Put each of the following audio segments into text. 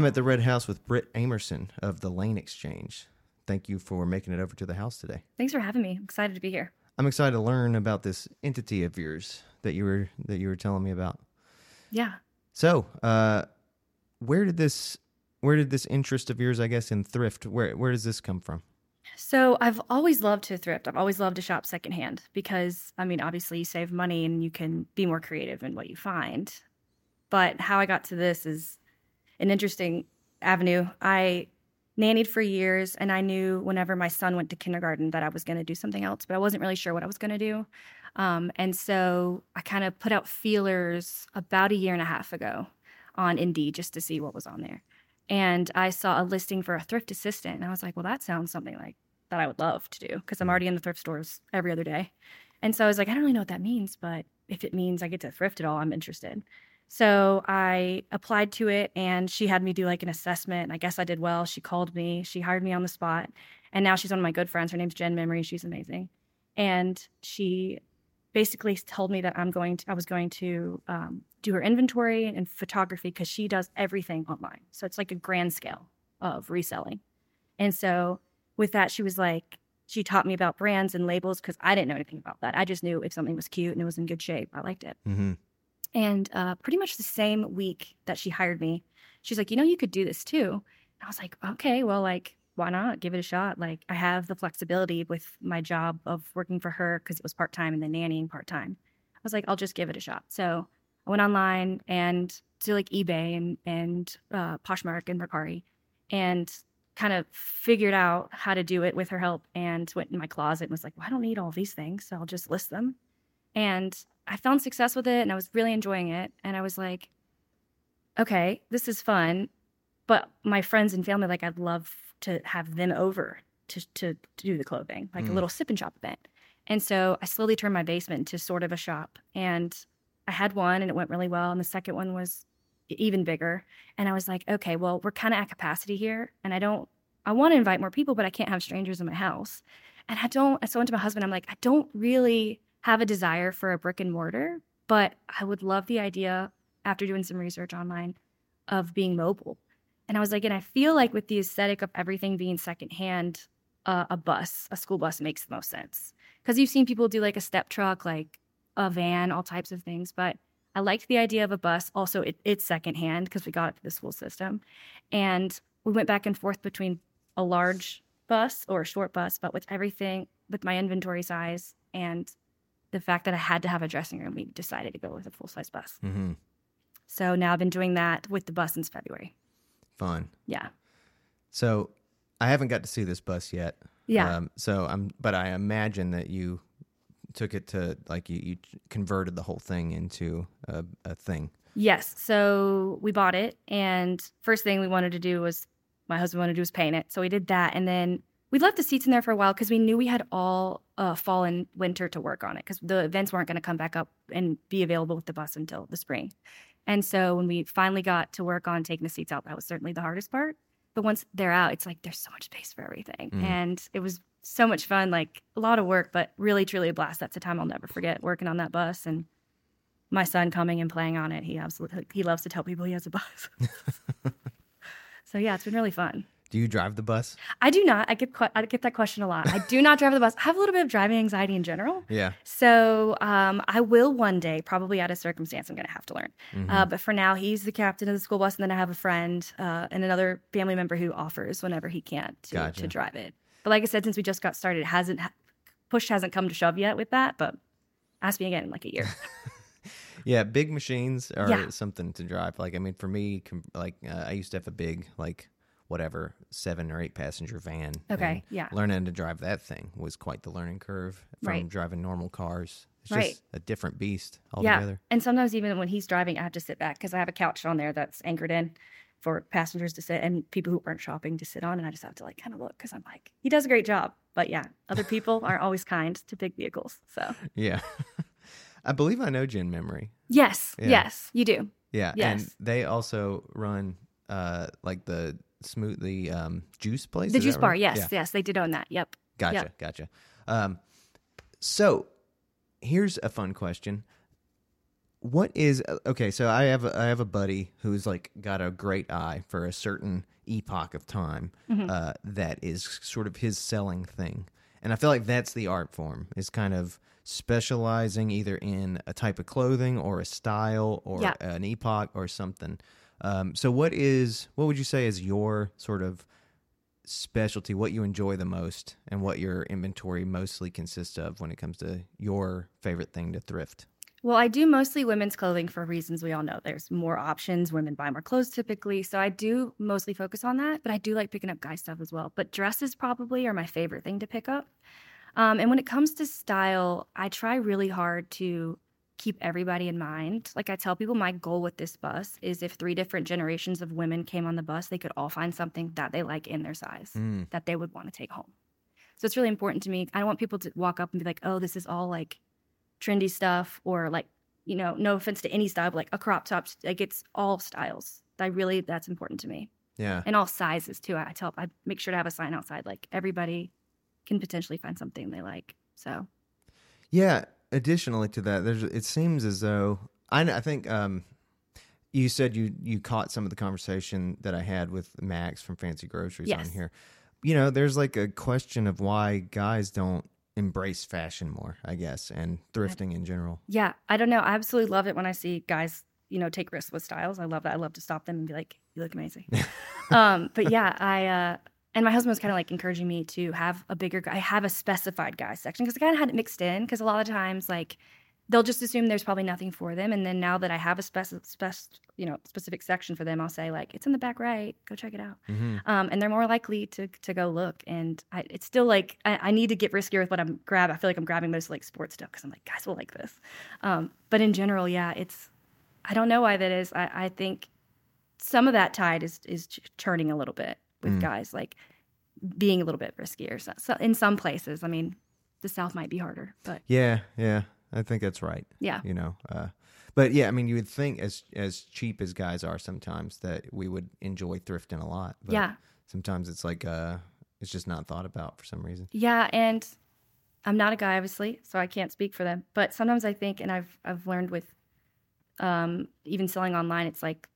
I'm at the Red House with Brit Amerson of the Lane Exchange. Thank you for making it over to the house today. Thanks for having me. I'm excited to be here. I'm excited to learn about this entity of yours that you were that you were telling me about. Yeah. So, uh, where did this where did this interest of yours, I guess, in thrift, where where does this come from? So I've always loved to thrift. I've always loved to shop secondhand because I mean, obviously you save money and you can be more creative in what you find. But how I got to this is an interesting avenue. I nannied for years and I knew whenever my son went to kindergarten that I was going to do something else, but I wasn't really sure what I was going to do. Um, and so I kind of put out feelers about a year and a half ago on Indeed just to see what was on there. And I saw a listing for a thrift assistant. And I was like, well, that sounds something like that I would love to do because I'm already in the thrift stores every other day. And so I was like, I don't really know what that means, but if it means I get to thrift at all, I'm interested. So I applied to it and she had me do like an assessment. And I guess I did well. She called me, she hired me on the spot. And now she's one of my good friends. Her name's Jen Memory. She's amazing. And she basically told me that I'm going to, I was going to um, do her inventory and photography because she does everything online. So it's like a grand scale of reselling. And so with that, she was like, she taught me about brands and labels because I didn't know anything about that. I just knew if something was cute and it was in good shape, I liked it. Mm-hmm. And uh, pretty much the same week that she hired me, she's like, you know, you could do this too. And I was like, okay, well, like, why not give it a shot? Like, I have the flexibility with my job of working for her because it was part time and then nannying part time. I was like, I'll just give it a shot. So I went online and to like eBay and and uh, Poshmark and Mercari, and kind of figured out how to do it with her help. And went in my closet and was like, well, I don't need all these things, so I'll just list them. And I found success with it, and I was really enjoying it. And I was like, okay, this is fun, but my friends and family, like, I'd love to have them over to to, to do the clothing, like Mm. a little sip and shop event. And so I slowly turned my basement into sort of a shop. And I had one and it went really well. And the second one was even bigger. And I was like, okay, well, we're kind of at capacity here. And I don't, I want to invite more people, but I can't have strangers in my house. And I don't, so I went to my husband, I'm like, I don't really have a desire for a brick and mortar, but I would love the idea after doing some research online of being mobile. And I was like, and I feel like with the aesthetic of everything being secondhand, uh, a bus, a school bus makes the most sense. Because you've seen people do like a step truck, like a van, all types of things. But I liked the idea of a bus. Also, it, it's secondhand because we got it through the school system. And we went back and forth between a large bus or a short bus, but with everything, with my inventory size and the fact that I had to have a dressing room, we decided to go with a full size bus. Mm-hmm. So now I've been doing that with the bus since February. Fun. Yeah. So, I haven't got to see this bus yet. Yeah. Um, so I'm, but I imagine that you took it to like you, you converted the whole thing into a, a thing. Yes. So we bought it, and first thing we wanted to do was my husband wanted to do was paint it. So we did that, and then we left the seats in there for a while because we knew we had all uh, fall and winter to work on it because the events weren't going to come back up and be available with the bus until the spring. And so when we finally got to work on taking the seats out, that was certainly the hardest part. But once they're out, it's like there's so much space for everything, Mhm. and it was so much fun. Like a lot of work, but really truly a blast. That's a time I'll never forget working on that bus and my son coming and playing on it. He absolutely he loves to tell people he has a bus. so yeah, it's been really fun. Do you drive the bus? I do not. I get I get that question a lot. I do not drive the bus. I have a little bit of driving anxiety in general. Yeah. So um, I will one day, probably out of circumstance, I'm going to have to learn. Mhm. Uh, but for now, he's the captain of the school bus, and then I have a friend uh, and another family member who offers whenever he can't to, Gotcha. to drive it. But like I said, since we just got started, hasn't ha- push hasn't come to shove yet with that. But ask me again in like a year. Yeah, big machines are Yeah. something to drive. Like, I mean, for me, com- like, uh, I used to have a big, like, whatever, seven or eight passenger van. Okay, and yeah. Learning to drive that thing was quite the learning curve from Right. driving normal cars. It's Right. just a different beast Yeah. altogether. And sometimes even when he's driving, I have to sit back because I have a couch on there that's anchored in for passengers to sit and people who aren't shopping to sit on. And I just have to like kind of look because I'm like, he does a great job. But yeah, other people aren't always kind to big vehicles. So Yeah. I believe I know Jen Memory. yes, Yeah. yes, you do. Yeah. And Yes. they also run, uh, like the smooth, the um, juice place. The is juice bar. right? Yes, Yeah. yes, they did own that. Yep. Gotcha, Yep. gotcha. Um, so here's a fun question. what is okay? So I have a, I have a buddy who's like got a great eye for a certain epoch of time uh, that is sort of his selling thing, and I feel like that's the art form is kind of specializing either in a type of clothing or a style or Yeah. an epoch or something. Um, so what is what would you say is your sort of specialty? What you enjoy the most, and what your inventory mostly consists of when it comes to your favorite thing to thrift? Well, I do mostly women's clothing for reasons we all know. There's more options. Women buy more clothes typically. So I do mostly focus on that, but I do like picking up guy stuff as well. But dresses probably are my favorite thing to pick up. Um, and when it comes to style, I try really hard to keep everybody in mind. Like I tell people, my goal with this bus is if three different generations of women came on the bus, they could all find something that they like in their size Mm. that they would want to take home. So it's really important to me. I don't want people to walk up and be like, oh, this is all like trendy stuff or like, you know, no offense to any style, but like a crop top. Like it's all styles. I really, that's important to me. Yeah. And all sizes too. I I tell, I make sure to have a sign outside. Like everybody can potentially find something they like. So Yeah. Additionally to that, there's it seems as though I I think um, you said you you caught some of the conversation that I had with Max from Fancy Groceries on here. You know, there's like a question of why guys don't embrace fashion more, I guess, and thrifting in general. yeah, I don't know. I absolutely love it when I see guys, you know, take risks with styles. I love that. I love to stop them and be like, you look amazing. um, but yeah, I uh, and my husband was kind of like encouraging me to have a bigger. I have a specified guy section because I kind of had it mixed in because a lot of times like they'll just assume there's probably nothing for them, and then now that I have a spec, spec you know specific section for them, I'll say like it's in the back right, go check it out. Mm-hmm. Um, and they're more likely to to go look. And I, it's still like I, I need to get riskier with what I'm grab. I feel like I'm grabbing most like sports stuff because I'm like guys will like this. Um, but in general, yeah, it's I don't know why that is. I, I think some of that tide is is ch- churning a little bit with Mm. guys like being a little bit riskier. So, so in some places, I mean, the South might be harder, but Yeah, yeah, I think that's right. yeah, You know, uh, but yeah, I mean, you would think as as cheap as guys are sometimes that we would enjoy thrifting a lot. But yeah, Sometimes it's like uh, it's just not thought about for some reason. yeah. And I'm not a guy, obviously, so I can't speak for them. But sometimes I think, and I've I've learned with um, even selling online, it's like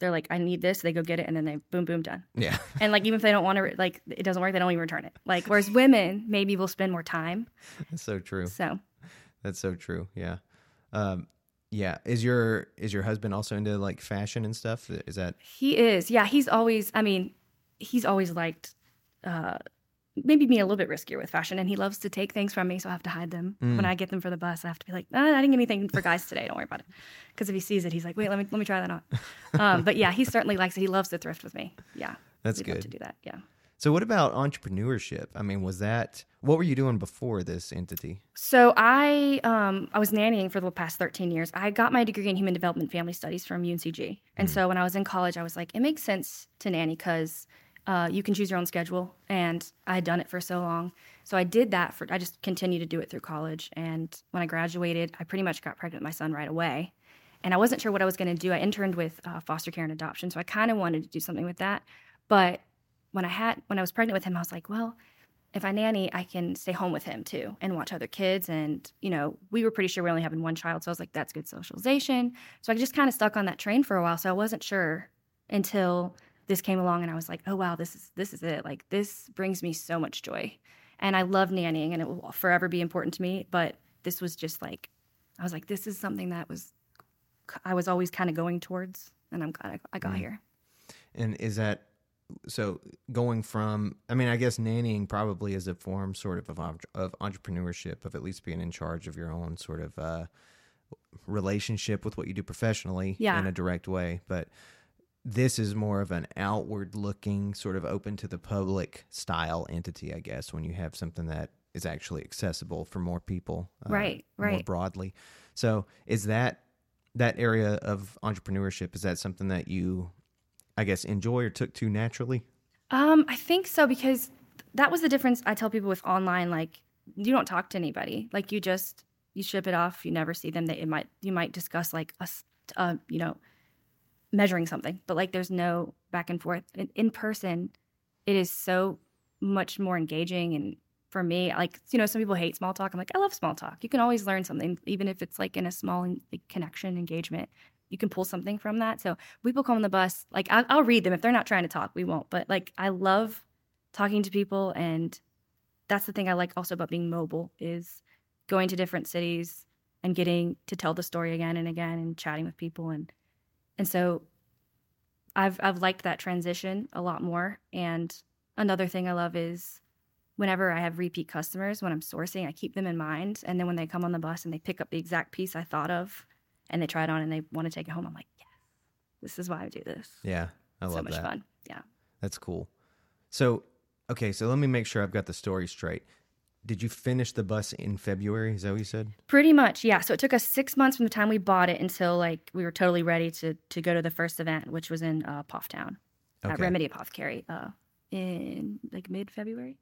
they're like, I need this, they go get it, and then they boom, boom, done. Yeah. And like even if they don't want to, like it doesn't work, they don't even return it. Like whereas women maybe will spend more time. That's so true. So That's so true. Yeah. Um, yeah. Is your is your husband also into like fashion and stuff? Is that he is, yeah, he's always. I mean, he's always liked. uh Maybe being a little bit riskier with fashion, and he loves to take things from me, so I have to hide them. Mm. When I get them for the bus, I have to be like, ah, "I didn't get anything for guys today. Don't worry about it." Because if he sees it, he's like, "Wait, let me let me try that on." Um, but yeah, he certainly likes it. He loves to thrift with me. Yeah, that's love to do that. Yeah. So what about entrepreneurship? I mean, was that what were you doing before this entity? So I um, I was nannying for the past 13 years. I got my degree in human development family studies from UNCG. And so when I was in college, I was like, it makes sense to nanny because uh, you can choose your own schedule. And I had done it for so long. So I did that for, I just continued to do it through college. And when I graduated, I pretty much got pregnant with my son right away. And I wasn't sure what I was going to do. I interned with uh, foster care and adoption. So I kind of wanted to do something with that. But when I had, when I was pregnant with him, I was like, well, if I nanny, I can stay home with him too and watch other kids. And, you know, we were pretty sure we only having one child. So I was like, that's good socialization. So I just kind of stuck on that train for a while. So I wasn't sure until this came along and I was like, oh wow, this is this is it. Like this brings me so much joy. And I love nannying and it will forever be important to me. But this was just like I was like, this is something that was I was always kind of going towards and I'm glad I, I got Mm. here. And is that so going from I mean, I guess nannying probably is a form sort of of, of entrepreneurship of at least being in charge of your own sort of uh, relationship with what you do professionally Yeah. in a direct way, but this is more of an outward looking sort of open to the public style entity, I guess, when you have something that is actually accessible for more people, uh, Right, more broadly. So, is that that area of entrepreneurship? Is that something that you, I guess, enjoy or took to naturally? Um, I think so because that was the difference I tell people with online. Like, you don't talk to anybody. Like, you just you ship it off. You never see them. They it might you might discuss like a uh, you know measuring something, but like there's no back and forth. In, in person, it is so much more engaging and for me, like you know, some people hate small talk. I'm like, I love small talk. You can always learn something, even if it's like in a small like, connection engagement. You can pull something from that. So people come on the bus, like I'll, I'll read them if they're not trying to talk. We won't, but like I love talking to people, and that's the thing I like also about being mobile is going to different cities and getting to tell the story again and again and chatting with people and and so I've I've liked that transition a lot more. And another thing I love is whenever I have repeat customers, when I'm sourcing, I keep them in mind. And then when they come on the bus and they pick up the exact piece I thought of and they try it on and they want to take it home, I'm like, yes, this is why I do this. Yeah, I love that. so much that. fun. Yeah. That's cool. So, okay, so let me make sure I've got the story straight. Did you finish the bus in February? Is that what you said? Pretty much, yeah. So it took us six months from the time we bought it until like we were totally ready to to go to the first event, which was in uh, Town at Remedy Apothecary uh, in like mid February.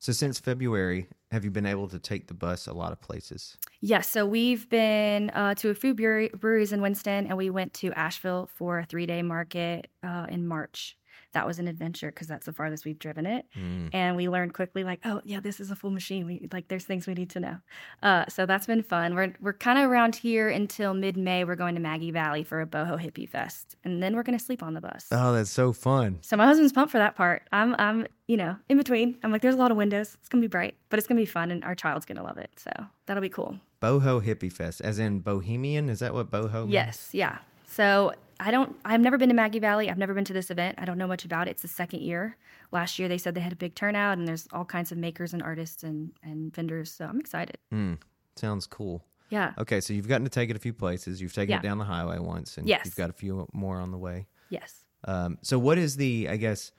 So since February, have you been able to take the bus a lot of places? Yes, so we've been uh, to a few breweries in Winston, and we went to Asheville for a three day market uh, in March. That was an adventure because that's the farthest we've driven it, Mm. and we learned quickly like, oh yeah, this is a full machine. We like there's things we need to know. Uh, so that's been fun. We're we're kind of around here until mid May. We're going to Maggie Valley for a boho hippie fest, and then we're gonna sleep on the bus. Oh, that's so fun. So my husband's pumped for that part. I'm I'm you know in between. I'm like, there's a lot of windows. It's gonna be bright, but it's gonna be fun, and our child's gonna love it. So that'll be cool. Boho Hippie Fest, as in Bohemian. Is that what boho? means? Yes, yeah. So I don't. I've never been to Maggie Valley. I've never been to this event. I don't know much about it. It's the second year. Last year they said they had a big turnout, and there's all kinds of makers and artists and and vendors. So I'm excited. Mm, sounds cool. Yeah. Okay, so you've gotten to take it a few places. You've taken Yeah. it down the highway once, and Yes. you've got a few more on the way. Yes. Um, so what is the? I guess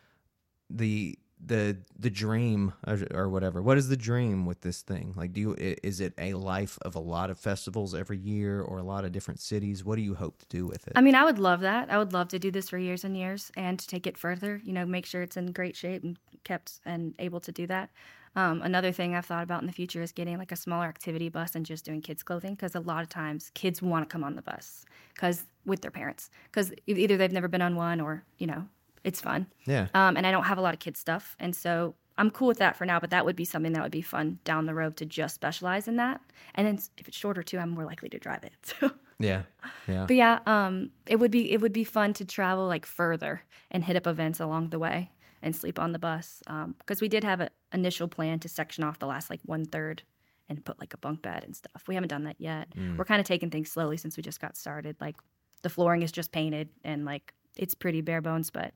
the the the dream or, or whatever. What is the dream with this thing? Like, do you is it a life of a lot of festivals every year or a lot of different cities? What do you hope to do with it? I mean, I would love that. I would love to do this for years and years and to take it further. You know, make sure it's in great shape and kept and able to do that. Um, another thing I've thought about in the future is getting like a smaller activity bus and just doing kids clothing because a lot of times kids want to come on the bus because with their parents because either they've never been on one or you know it's fun. yeah. Um, and I don't have a lot of kids stuff, and so I'm cool with that for now. But that would be something that would be fun down the road to just specialize in that. And then if it's shorter too, I'm more likely to drive it. So. Yeah. Yeah. But yeah, um, it would be it would be fun to travel like further and hit up events along the way and sleep on the bus because we did have an initial plan to section off the last like one third and put like a bunk bed and stuff. We haven't done that yet. We're kind of taking things slowly since we just got started. Like the flooring is just painted and like it's pretty bare bones, but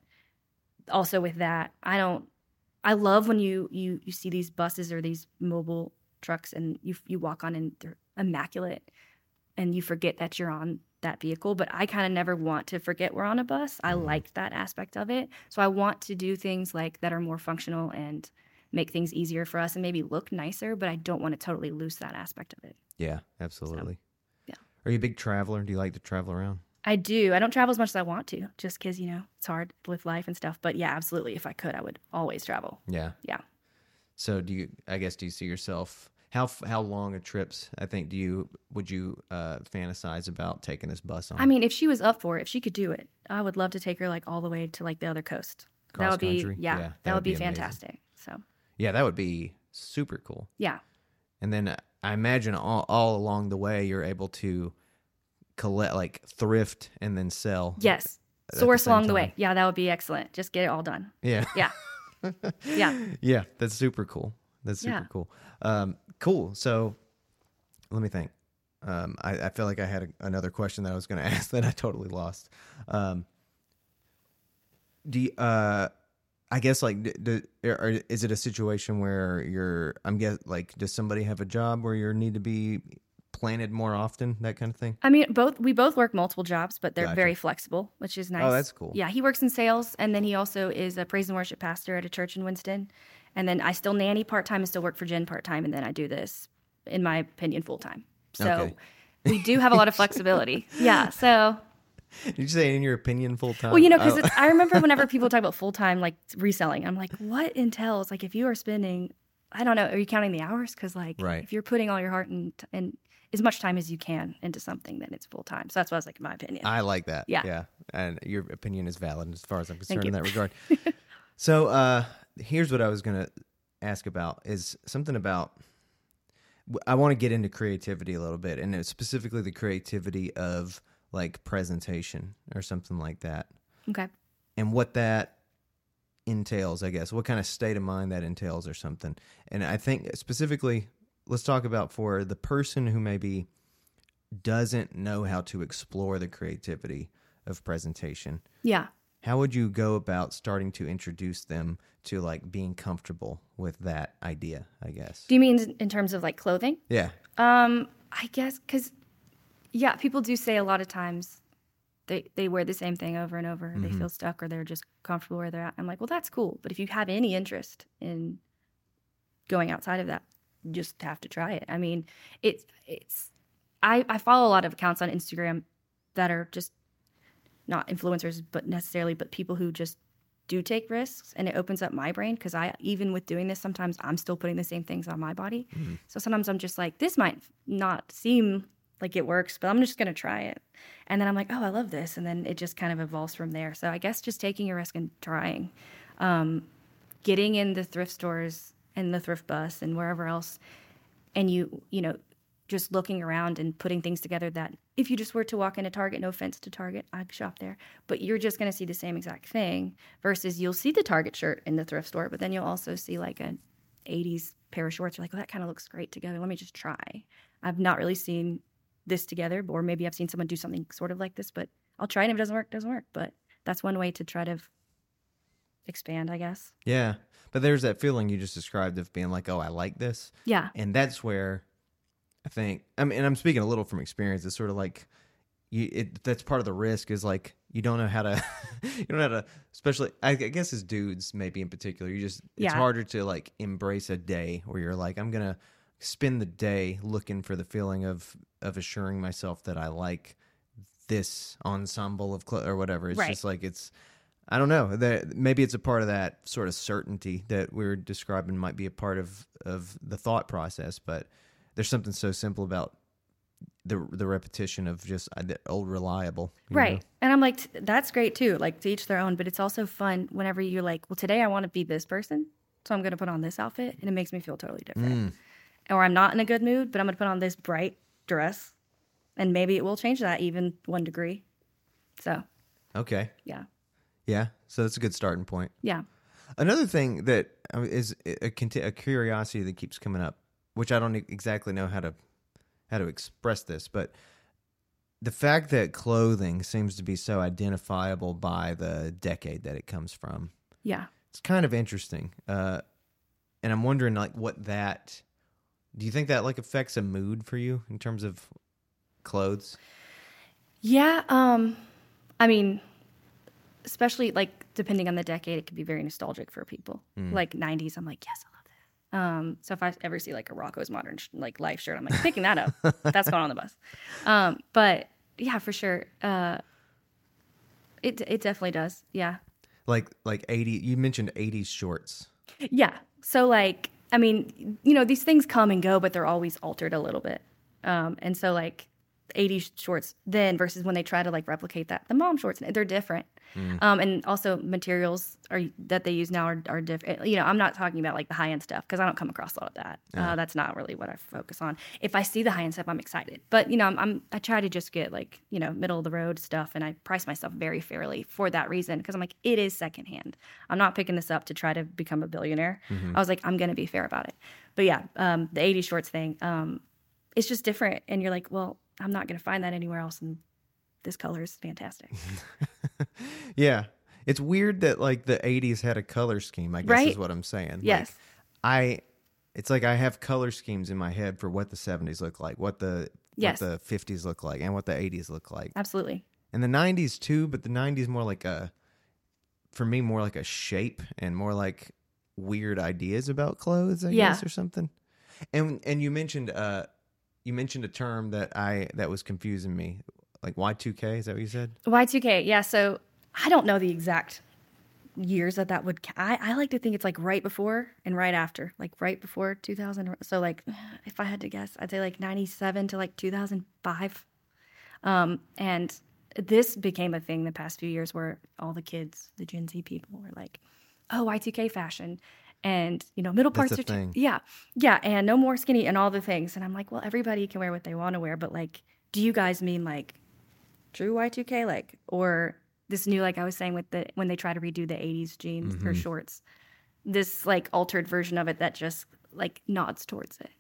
also with that, I don't. I love when you you you see these buses or these mobile trucks and you you walk on and they're immaculate and you forget that you're on that vehicle. But I kind of never want to forget we're on a bus. I mm-hmm. like that aspect of it. So I want to do things like that are more functional and make things easier for us and maybe look nicer, but I don't want to totally lose that aspect of it. Yeah. Absolutely. yeah. Are you a big traveler? Do you like to travel around? I do. I don't travel as much as I want to just because, you know, it's hard with life and stuff. But yeah, absolutely. If I could, I would always travel. Yeah. Yeah. So do you? I guess do you see yourself? How how long of trips? I think do you would you uh, fantasize about taking this bus on? I mean, if she was up for it, if she could do it, I would love to take her like all the way to like the other coast. that Cross would be, yeah, Yeah, that, that would would be, be fantastic. So, yeah, that would be super cool. yeah. And then uh, I imagine all, all along the way you're able to collect like thrift and then sell. Yes. Source same along the way. Yeah, that would be excellent. Just get it all done. Yeah. Yeah. Yeah. yeah, that's super cool. That's super Yeah. cool. Um, cool. So let me think. Um, I, I feel like I had a, another question that I was going to ask that I totally lost. Um, do you, uh, I guess like d- d- or is it a situation where you're I'm guess like does somebody have a job where you need to be planted more often that kind of thing? I mean, both we both work multiple jobs, but they're Gotcha. very flexible, which is oh, nice. Oh, that's cool. Yeah, he works in sales, and then he also is a praise and worship pastor at a church in Winston. And then I still nanny part time and still work for Jen part time, and then I do this, in my opinion, full time. So Okay. we do have a lot of flexibility. Yeah. So Did you say in your opinion full time? Well, you know, because Oh. I remember whenever people talk about full time like reselling, I'm like, what entails? Like, if you are spending, I don't know, are you counting the hours? Because like, Right. if you're putting all your heart and and as much time as you can into something, then it's full time. So that's what I was like, in my opinion. I like that. Yeah. Yeah. And your opinion is valid as far as I'm concerned in that regard. so uh here's what I was gonna ask about is something about. I want to get into creativity a little bit, and it's specifically the creativity of like presentation or something like that, Okay. and what that entails. I guess what kind of state of mind that entails, or something. And I think specifically, let's talk about for the person who maybe doesn't know how to explore the creativity of presentation Yeah. how would you go about starting to introduce them to like being comfortable with that idea i guess Do you mean in terms of like clothing? yeah Um, I guess because, yeah, people do say a lot of times they they wear the same thing over and over. They feel stuck or they're just comfortable where they're at. I'm like, well, that's cool. But if you have any interest in going outside of that, just have to try it. I mean, it's it's. I I follow a lot of accounts on Instagram that are just not influencers, but necessarily, but people who just do take risks and it opens up my brain because I even with doing this sometimes I'm still putting the same things on my body. So sometimes I'm just like this might not seem like it works, but I'm just going to try it. And then I'm like, "Oh, I love this." And then it just kind of evolves from there. So I guess just taking a risk and trying um getting in the thrift stores and the thrift bus and wherever else and you you know just looking around and putting things together that if you just were to walk into Target, no offense to Target, I shop there, but you're just going to see the same exact thing versus you'll see the Target shirt in the thrift store, but then you'll also see like an 80s pair of shorts. You're like, well, that kind of looks great together. Let me just try. I've not really seen this together, or maybe I've seen someone do something sort of like this, but I'll try And If it doesn't work, doesn't work. But that's one way to try to expand, I guess. yeah but there's that feeling you just described of being like oh i like this Yeah. and that's where i think i mean and i'm speaking a little from experience it's sort of like you it that's part of the risk is like you don't know how to you don't know how to especially I, I guess as dudes maybe in particular you just it's Yeah. harder to like embrace a day where you're like i'm gonna spend the day looking for the feeling of of assuring myself that i like this ensemble of clothes or whatever it's Right. just like it's i don't know that maybe it's a part of that sort of certainty that we are describing might be a part of of the thought process but there's something so simple about the the repetition of just uh, the old reliable Right. know? And I'm like, that's great too. Like to each their own, but it's also fun whenever you're like, well, today I want to be this person. So I'm going to put on this outfit and it makes me feel totally different. Or I'm not in a good mood, but I'm going to put on this bright dress and maybe it will change that even one degree. So, okay yeah. Yeah so that's a good starting point Yeah. Another thing that uh, a, conti- a curiosity that keeps coming up, which I don't exactly know how to how to express this, but the fact that clothing seems to be so identifiable by the decade that it comes from, Yeah. it's kind of interesting. Uh, and I'm wondering, like, what that do you think that like affects a mood for you in terms of clothes? Yeah. Um, I mean, especially like depending on the decade, it could be very nostalgic for people. Like 90s, I'm like, yes, I love that. Um, so if I ever see like a Rocko's Modern sh- like life shirt, I'm like picking that up. That's going on the bus. Um, but yeah, for sure. Uh, it it definitely does. Yeah. Like like 80 you mentioned 80s shorts. Yeah. So like, I mean, you know, these things come and go, but they're always altered a little bit. Um, and so like 80s shorts then versus when they try to like replicate that, the mom shorts, they're different. Um, and also materials are that they use now are, are different. You know, I'm not talking about like the high end stuff because I don't come across a lot of that. Uh, that's not really what I focus on. If I see the high end stuff, I'm excited. But you know, I'm, I'm I try to just get like you know middle of the road stuff, and I price myself very fairly for that reason because I'm like it is secondhand. I'm not picking this up to try to become a billionaire. I was like I'm gonna be fair about it. But yeah, um, the 80 shorts thing, um, it's just different, and you're like, well, I'm not gonna find that anywhere else, and this color is fantastic. Yeah. It's weird that like the 80s had a color scheme, I guess Right? is what I'm saying. Like, Yes. I it's like I have color schemes in my head for what the 70s look like, what the Yes. what the 50s look like, and what the 80s look like. Absolutely. And the 90s too, but the 90s more like a for me more like a shape and more like weird ideas about clothes, I Yeah. guess or something. And and you mentioned uh you mentioned a term that I that was confusing me. Like Y2K, is that what you said? Y2K, yeah. So I don't know the exact years that that would. I, I like to think it's like right before and right after, like right before 2000. So like, if I had to guess, I'd say like 97 to like 2005. Um, and this became a thing the past few years where all the kids, the Gen Z people, were like, "Oh, Y2K fashion," and you know middle parts are too- yeah. Yeah and no more skinny and all the things. And i'm like well everybody can wear what they want to wear but like do you guys mean like true y2k like or this new like i was saying with the when they try to redo the 80s jeans Mm-hmm. or shorts this like altered version of it that just like nods towards it.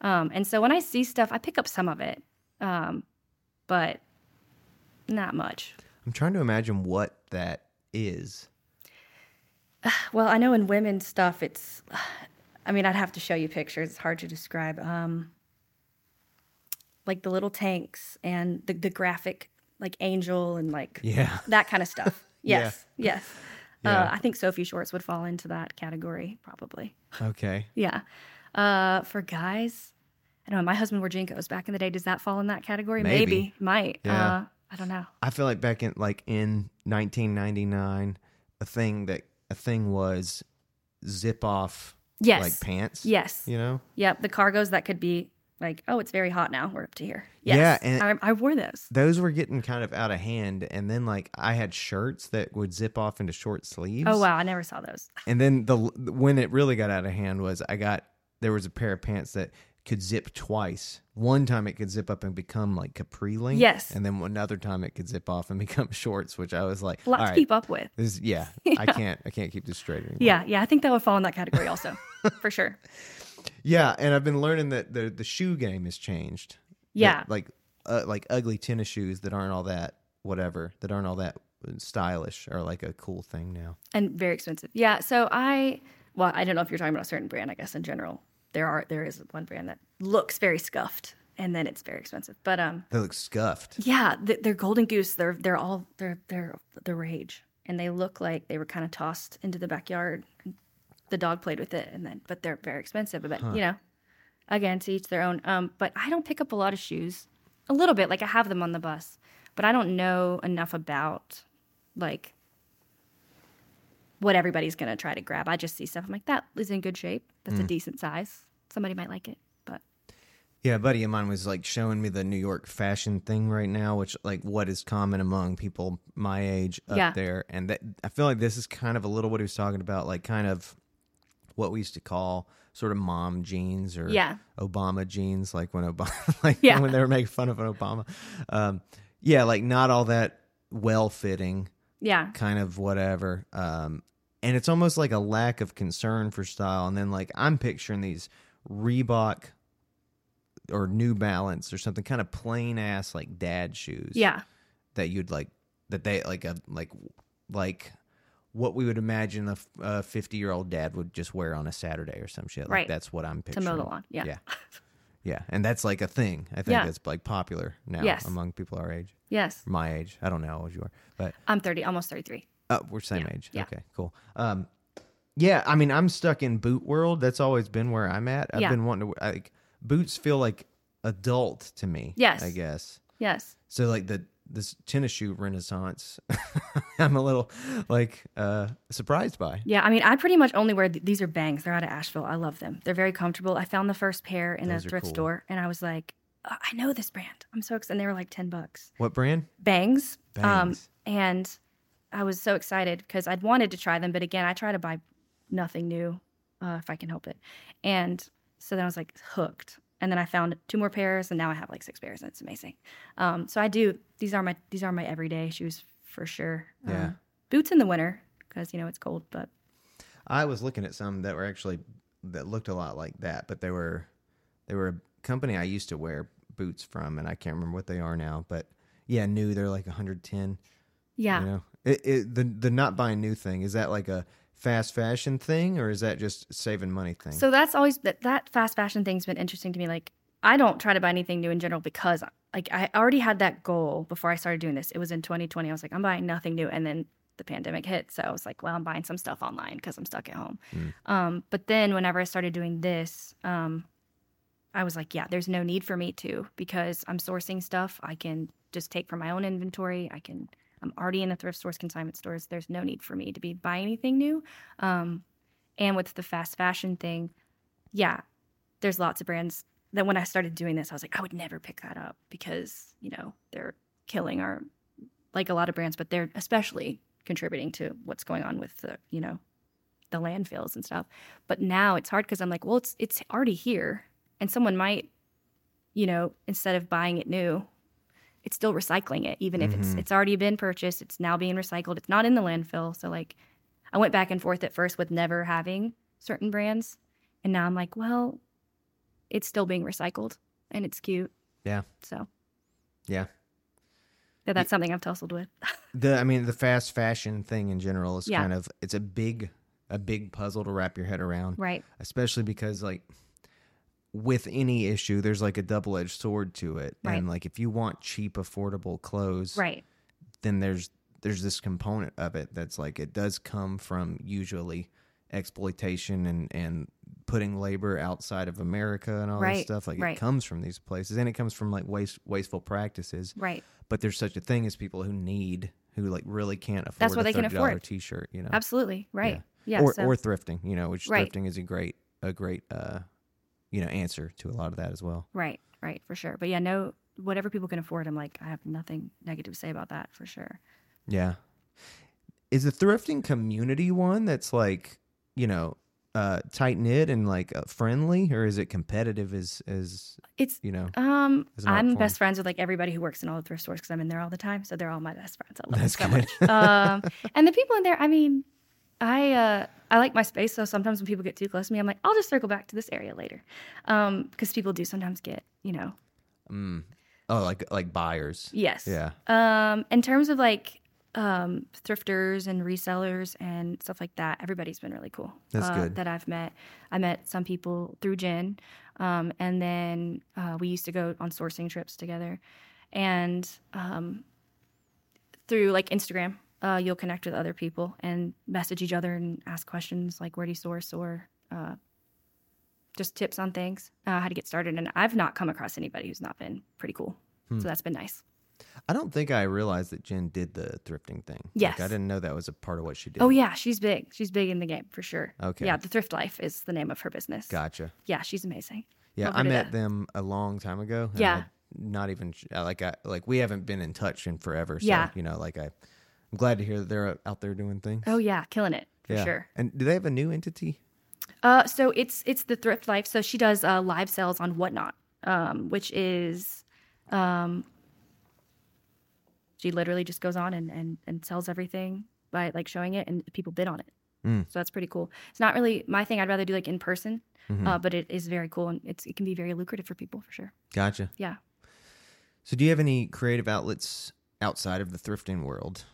Um and so when i see stuff i pick up some of it um but not much. I'm trying to imagine what that is. Well, I know in women's stuff, it's. I mean, I'd have to show you pictures. It's hard to describe. Um, like the little tanks and the, the graphic, like angel and like Yeah. that kind of stuff. Yeah. Yes, yes. Yeah. Uh, I think Soffe Shorts would fall into that category, probably. Okay. Yeah. Uh, for guys, I don't know. My husband wore JNCOs back in the day. Does that fall in that category? Maybe. Might. Yeah. Uh, I don't know. I feel like back in like in 1999, a thing that a thing was zip off Yes. like pants. Yes. You know. Yep. The cargos that could be like, oh, it's very hot now. We're up to here. Yeah, and- I, I wore those. Those were getting kind of out of hand, and then like I had shirts that would zip off into short sleeves. Oh wow, I never saw those. And then the when it really got out of hand was I got there was a pair of pants that could zip twice. One time it could zip up and become like capri length. Yes. And then another time it could zip off and become shorts, which I was like, A lot to keep up with. this yeah, I can't I can't keep this straight anymore. Yeah, yeah, I think that would fall in that category also, for sure. Yeah, and I've been learning that the the shoe game has changed. That, Yeah. like uh, like ugly tennis shoes that aren't all that whatever that aren't all that stylish are like a cool thing now. And very expensive. Yeah. So I, well, I don't know if you're talking about a certain brand. I guess in general, there are there is one brand that looks very scuffed, and then it's very expensive. But um, They look scuffed. yeah, they're golden goose. They're they're all they're they're the rage, and they look like they were kind of tossed into the backyard. And the dog played with it, and then but they're very expensive. But you know, again, to each their own. Um, but I don't pick up a lot of shoes. A little bit, like I have them on the bus, but I don't know enough about like what everybody's gonna try to grab. I just see stuff. I'm like, that is in good shape. That's a decent size. Somebody might like it, but Yeah, a buddy of mine was like showing me the New York fashion thing right now, which like what is common among people my age up Yeah. there, and that I feel like this is kind of a little what he was talking about, like kind of what we used to call sort of mom jeans or Yeah. Obama jeans, like when Obama, like Yeah. when they were making fun of an Obama. Um, yeah, like not all that well fitting, yeah, kind of whatever. Um, and it's almost like a lack of concern for style. And then like I'm picturing these Reebok or New Balance or something kind of plain ass like dad shoes. yeah, That you'd like that they like a like like what we would imagine a 50 year old dad would just wear on a Saturday or some shit. Like Right. that's what I'm to picturing. mow the lawn. Yeah. Yeah. Yeah. And that's like a thing. I think Yeah. that's like popular now Yes. among people our age. Yes. My age. I don't know how old you are, but I'm 30, almost 33. Oh, we're same age. yeah. Okay, cool. Um, yeah, I mean, I'm stuck in boot world. That's always been where I'm at. I've Yeah. been wanting to like boots feel like adult to me. Yes. I guess. Yes. So like the this tennis shoe renaissance, I'm a little like uh surprised by. Yeah, I mean, I pretty much only wear th- these are bangs. They're out of Asheville. I love them. They're very comfortable. I found the first pair in Those a thrift cool. store, and I was like, "Uh, I know this brand. I'm so excited. And they were like ten bucks. What brand? Bangs. Um, Bangs. and I was so excited because I'd wanted to try them, but again, I try to buy nothing new uh, if I can help it. And so then I was like hooked. And then I found two more pairs, and now I have like six pairs, and it's amazing. Um, so I do. These are my these are my everyday shoes for sure. Yeah. Um, boots in the winter because you know it's cold, but I was looking at some that were actually that looked a lot like that, but they were they were a company I used to wear boots from, and I can't remember what they are now. But yeah, new they're like 110. yeah. You know, it, it, the the not buying new thing is that like a fast fashion thing, or is that just saving money thing? So that's always that that fast fashion thing's been interesting to me. Like I don't try to buy anything new in general because like I already had that goal before I started doing this. It was in 2020. I was like, I'm buying nothing new, and then the pandemic hit. So I was like, well, I'm buying some stuff online because I'm stuck at home. Um, but then whenever I started doing this, um, I was like, yeah, there's no need for me to because I'm sourcing stuff. I can just take from my own inventory. I can. I'm already in the thrift stores, consignment stores. There's no need for me to be buying anything new. Um, and with the fast fashion thing, yeah, there's lots of brands that when I started doing this, I was like, I would never pick that up because, you know, they're killing our, like a lot of brands, but they're especially contributing to what's going on with the, you know, the landfills and stuff. But now it's hard because I'm like, well, it's it's already here, and someone might, you know, instead of buying it new, it's still recycling it, even if it's mm-hmm. it's already been purchased. It's now being recycled. It's not in the landfill. So like, I went back and forth at first with never having certain brands, and now I'm like, well, it's still being recycled, and it's cute. Yeah. So Yeah. yeah, that's something I've tussled with. The I mean the fast fashion thing in general is Yeah. kind of it's a big a big puzzle to wrap your head around. right. Especially because like with any issue there's like a double-edged sword to it. Right. And like if you want cheap affordable clothes, Right. then there's there's this component of it that's like it does come from usually exploitation and and putting labor outside of America and all this stuff like right. it comes from these places and it comes from like waste wasteful practices Right. but there's such a thing as people who need who like really can't afford That's what a they can $30 afford. t-shirt you know Absolutely. Right. Yeah. or so, or thrifting you know which Right. thrifting is a great a great uh you know answer to a lot of that as well right. Right. For sure. But yeah, no, whatever people can afford, I'm like, I have nothing negative to say about that for sure. yeah is the thrifting community one that's like you know uh tight knit and like uh, friendly or is it competitive as as It's you know um, As an art I'm form. best friends with like everybody who works in all the thrift stores because I'm in there all the time. So they're all my best friends. I love That's them so good. much. um, and the people in there, I mean, I uh, I like my space. So sometimes when people get too close to me, I'm like, I'll just circle back to this area later, because people do sometimes get, you know, mm, oh like like buyers yes, yeah Um, in terms of like um, thrifters and resellers and stuff like that, everybody's been really cool. That's uh, good. That I've met. I met some people through Jen, um, and then uh, we used to go on sourcing trips together, and um, through like Instagram, uh, you'll connect with other people and message each other and ask questions like where do you source or uh, just tips on things, uh, how to get started. And I've not come across anybody who's not been pretty cool. Hmm. So that's been nice. i don't think i realized that jen did the thrifting thing Like, Yes. i didn't know that was a part of what she did Oh yeah, she's big. She's big in the game for sure. Okay. Yeah, the Thrift Life is the name of her business. gotcha Yeah, she's amazing. Yeah, Over I met the- them a long time ago. Yeah. Not even like I like we haven't been in touch in forever. So, Yeah. you know, like I, I'm glad to hear that they're out there doing things. Oh yeah, killing it for yeah. sure. And do they have a new entity? Uh, so it's it's the Thrift Life. So she does uh, live sales on Whatnot, um, which is, um, she literally just goes on and, and and sells everything by like showing it, and people bid on it. Mm. So that's pretty cool. It's not really my thing. I'd rather do like in person, Mhm. uh, but it is very cool and it's it can be very lucrative for people for sure. Gotcha. Yeah. So, do you have any creative outlets outside of the thrifting world?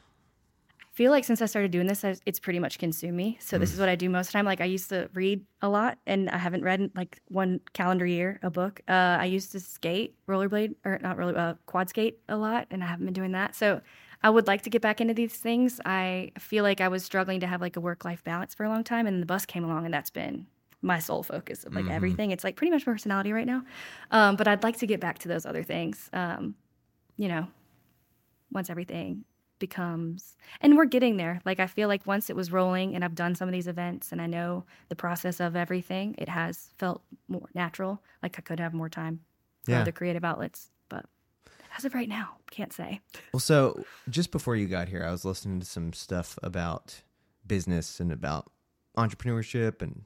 Feel like since I started doing this, I- it's pretty much consumed me. So this is what I do most of the time. Like I used to read a lot, and I haven't read like one calendar year a book. Uh, I used to skate, rollerblade, or not really uh, quad skate a lot, and I haven't been doing that. So I would like to get back into these things. I feel like I was struggling to have like a work life balance for a long time, and the bus came along, and that's been my sole focus of like everything. It's like pretty much my personality right now. Um, but I'd like to get back to those other things. Um, you know, once everything becomes and we're getting there like i feel like once it was rolling and i've done some of these events and i know the process of everything it has felt more natural like i could have more time for Yeah. other creative outlets but as of right now can't say Well, so just before you got here, I was listening to some stuff about business and about entrepreneurship and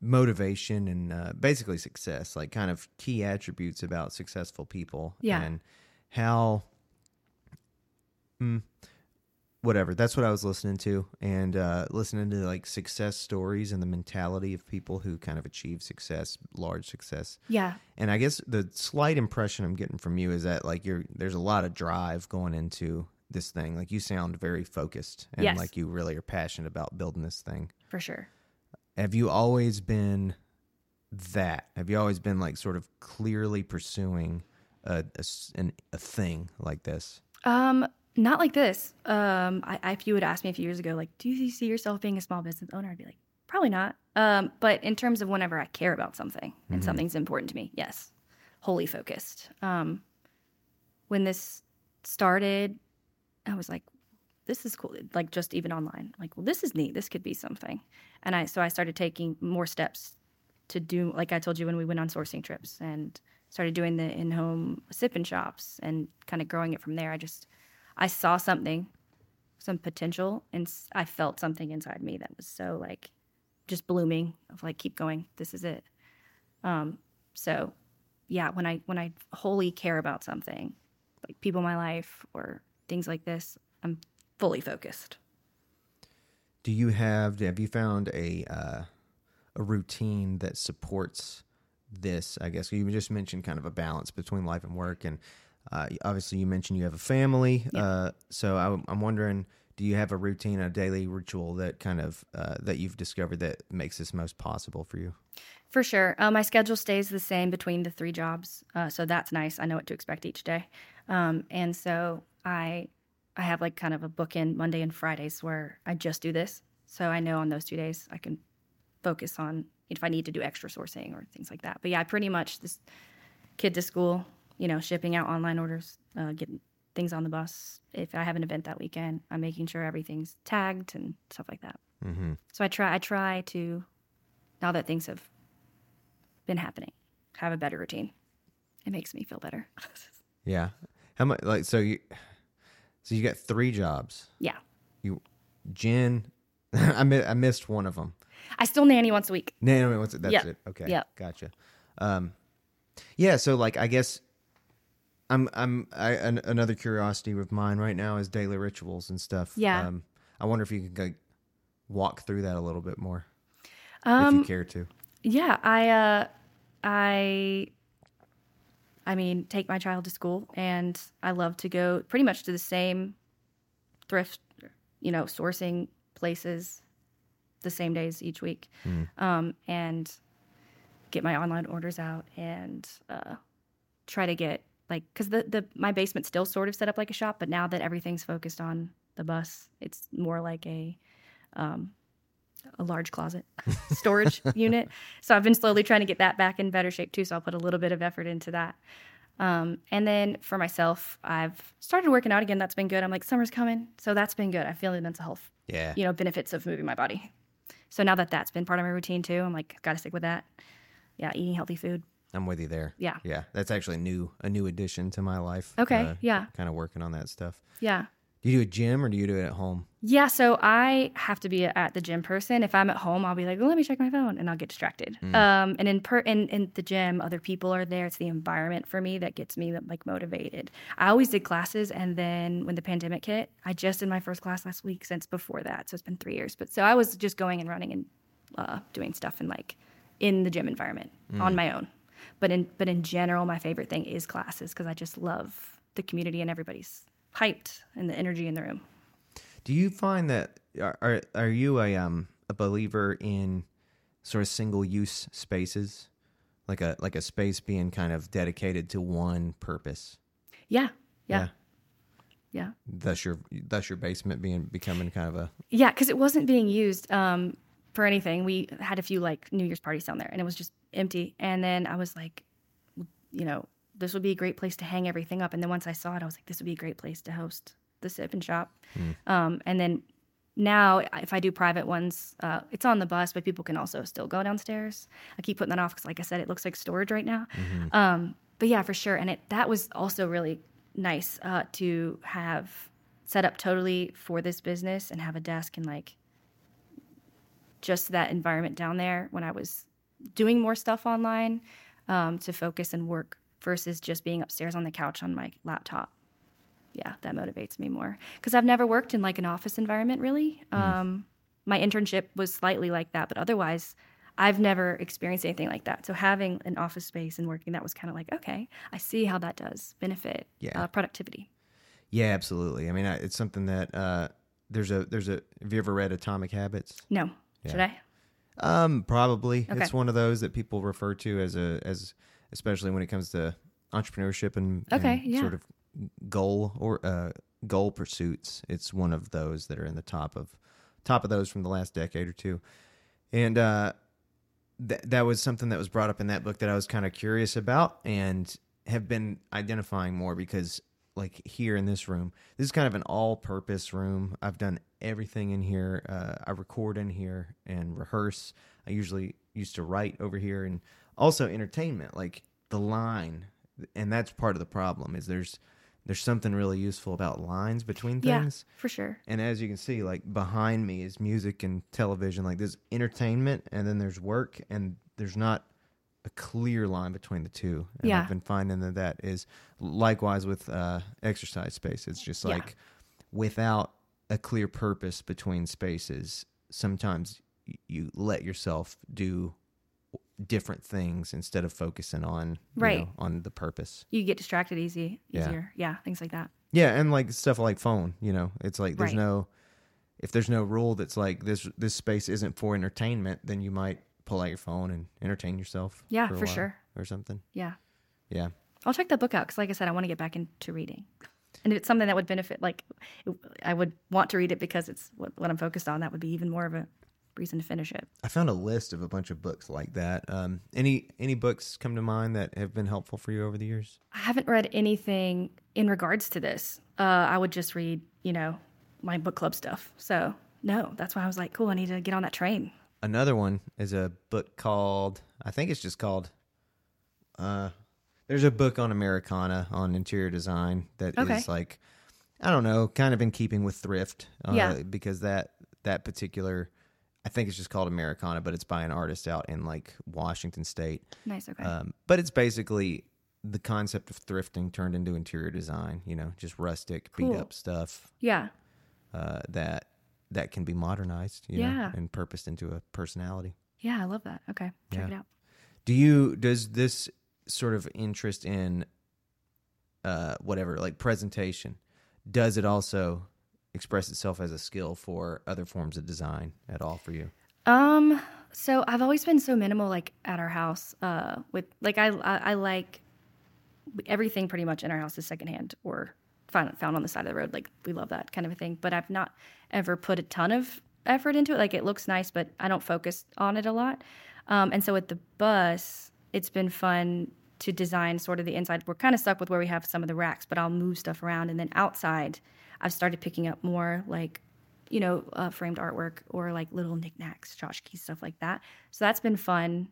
motivation and uh, basically success, like kind of key attributes about successful people. Yeah. And how, mm, whatever. That's what I was listening to and uh, listening to like success stories and the mentality of people who kind of achieve success, large success. yeah And I guess the slight impression I'm getting from you is that like you're there's a lot of drive going into this thing. Like you sound very focused and Yes. like you really are passionate about building this thing. for sure Have you always been that? Have you always been like sort of clearly pursuing a a an- a thing like this? um not like this. Um I, if you would ask me a few years ago like do you see yourself being a small business owner? I'd be like probably not. Um but in terms of whenever i care about something and something's important to me yes wholly focused. Um when this started i was like this is cool like just even online like well this is neat. This could be something. And i so i started taking more steps to do like i told you when we went on sourcing trips and started doing the in-home sip-in shops and kind of growing it from there. I just i saw something some potential and I felt something inside me that was so like just blooming of like keep going. This is it. Um, so yeah, when I when I wholly care about something, like people in my life or things like this, I'm fully focused. Do you have have you found a uh, a routine that supports this? I guess you just mentioned kind of a balance between life and work, and uh, obviously you mentioned you have a family. Yeah. Uh, so I, I'm wondering, do you have a routine, a daily ritual that kind of uh, that you've discovered that makes this most possible for you? For sure. Uh, my schedule stays the same between the three jobs, uh, so that's nice. I know what to expect each day, um, and so I I have like kind of a bookend Monday and Fridays where I just do this. So I know on those two days I can focus on if I need to do extra sourcing or things like that. But yeah, pretty much this kid to school, you know, shipping out online orders, uh, getting things on the bus. If I have an event that weekend, I'm making sure everything's tagged and stuff like that. Mm-hmm. So I try I try to now that things have been happening, have a better routine. It makes me feel better. Yeah. How much? Like so you so you got three jobs. yeah. You, Jen, I mi- I missed one of them. I still nanny once a week. Nanny once. no, what's it? That's Yep. it. Okay. Yep. Gotcha. Um, yeah. So like, I guess I'm, I'm, I, an, another curiosity of mine right now is daily rituals and stuff. Yeah. Um, I wonder if you could like, walk through that a little bit more, if you Um care to. yeah, I uh I I mean, take my child to school and I love to go pretty much to the same thrift, you know, sourcing places the same days each week. Um and get my online orders out and uh try to get like cuz the the my basement's still sort of set up like a shop, but now that everything's focused on the bus, it's more like a um a large closet storage unit. So I've been slowly trying to get that back in better shape too. So I'll put a little bit of effort into that. Um, and then for myself, I've started working out again. That's been good. I'm like, summer's coming. So that's been good. I feel the mental health, Yeah. you know, benefits of moving my body. So now that that's been part of my routine too, I'm like, got to stick with that. Yeah, eating healthy food. I'm with you there. Yeah. Yeah. That's actually a new, a new addition to my life. Okay, yeah. Kind of working on that stuff. Yeah. Do you do a gym or do you do it at home? Yeah, so I have to be at the gym person. If I'm at home, I'll be like, well, "Let me check my phone," and I'll get distracted. Um, and in per in, in the gym, other people are there. It's the environment for me that gets me like motivated. I always did classes, and then when the pandemic hit, I just did my first class last week. Since before that, so it's been three years. But so I was just going and running and uh, doing stuff in like in the gym environment on my own. But in but in general, my favorite thing is classes because I just love the community and everybody's hyped and the energy in the room. Do you find that are are, are you a um a believer in sort of single use spaces, like a like a space being kind of dedicated to one purpose? Yeah, yeah, yeah, Thus your thus your basement being becoming kind of a yeah. Because it wasn't being used um, for anything. We had a few like New Year's parties down there, and it was just empty. And then I was like, you know, this would be a great place to hang everything up. And then once I saw it, I was like, this would be a great place to host the sip and shop. Um, and then now, if I do private ones, uh, it's on the bus, but people can also still go downstairs. I keep putting that off because, like I said, it looks like storage right now. Um, but yeah, for sure. And it that was also really nice uh, to have set up totally for this business and have a desk and like just that environment down there when I was doing more stuff online um, to focus and work versus just being upstairs on the couch on my laptop. Yeah, that motivates me more because I've never worked in like an office environment really. Um, my internship was slightly like that, but otherwise, I've never experienced anything like that. So having an office space and working that was kind of like, okay, I see how that does benefit Yeah. uh, productivity. yeah, absolutely. I mean, I, it's something that uh, there's a there's a. Have you ever read Atomic Habits? No, should I? Um, probably. Okay. It's one of those that people refer to as a as especially when it comes to entrepreneurship and, and Okay, yeah. sort of goal or uh, goal pursuits. It's one of those that are in the top of top of those from the last decade or two, and uh, that that was something that was brought up in that book that I was kind of curious about and have been identifying more because like here in this room this is kind of an all-purpose room i've done everything in here uh, i record in here and rehearse i usually used to write over here and also entertainment like the line and that's part of the problem is there's there's something really useful about lines between things. Yeah, for sure. And as you can see, like behind me is music and television. Like there's entertainment and then there's work, and there's not a clear line between the two. And Yeah. I've been finding that that is likewise with uh, exercise space. It's just Yeah. like without a clear purpose between spaces, sometimes you let yourself do different things instead of focusing on you Right. know, on the purpose. You get distracted easy, Yeah. easier. Yeah, things like that. Yeah, and like stuff like phone, you know, it's like there's Right. no if there's no rule that's like this this space isn't for entertainment, then you might pull out your phone and entertain yourself. Yeah, for while sure. or something. Yeah. Yeah, I'll check that book out because, like I said, I want to get back into reading. And if it's something that would benefit, like I would want to read it because it's what, what I'm focused on. That would be even more of a reason to finish it. I found a list of a bunch of books like that. Um, any any books come to mind that have been helpful for you over the years? I haven't read anything in regards to this. Uh, I would just read, you know, my book club stuff. So no, that's why I was like, cool. I need to get on that train. Another one is a book called I think it's just called. Uh, there's a book on Americana on interior design that is Okay. like, I don't know, kind of in keeping with thrift. Uh, Yeah. Because that that particular, I think it's just called Americana, but it's by an artist out in like Washington State. Nice. Okay. Um, but it's basically the concept of thrifting turned into interior design. You know, just rustic, beat up stuff yeah. uh, that that can be modernized. You know, Yeah. and purposed into a personality. Yeah. I love that. Okay. Check Yeah. it out. Do you does this sort of interest in uh whatever like presentation does it also express itself as a skill for other forms of design at all for you? Um, so I've always been so minimal, like at our house. Uh, with like I I, I like everything pretty much in our house is secondhand or found found on the side of the road. Like we love that kind of a thing. But I've not ever put a ton of effort into it. Like it looks nice, but I don't focus on it a lot. Um, and so with the bus, it's been fun to design sort of the inside. We're kind of stuck with where we have some of the racks, but I'll move stuff around. And then outside, I've started picking up more like you know, uh, framed artwork or like little knickknacks, tchotchkes, stuff like that. So that's been fun.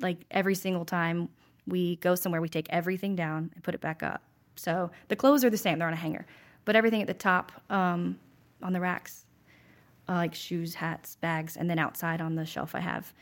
Like every single time we go somewhere, we take everything down and put it back up. So the clothes are the same; they're on a hanger, but everything at the top um, on the racks, uh, like shoes, hats, bags, and then outside on the shelf, I have.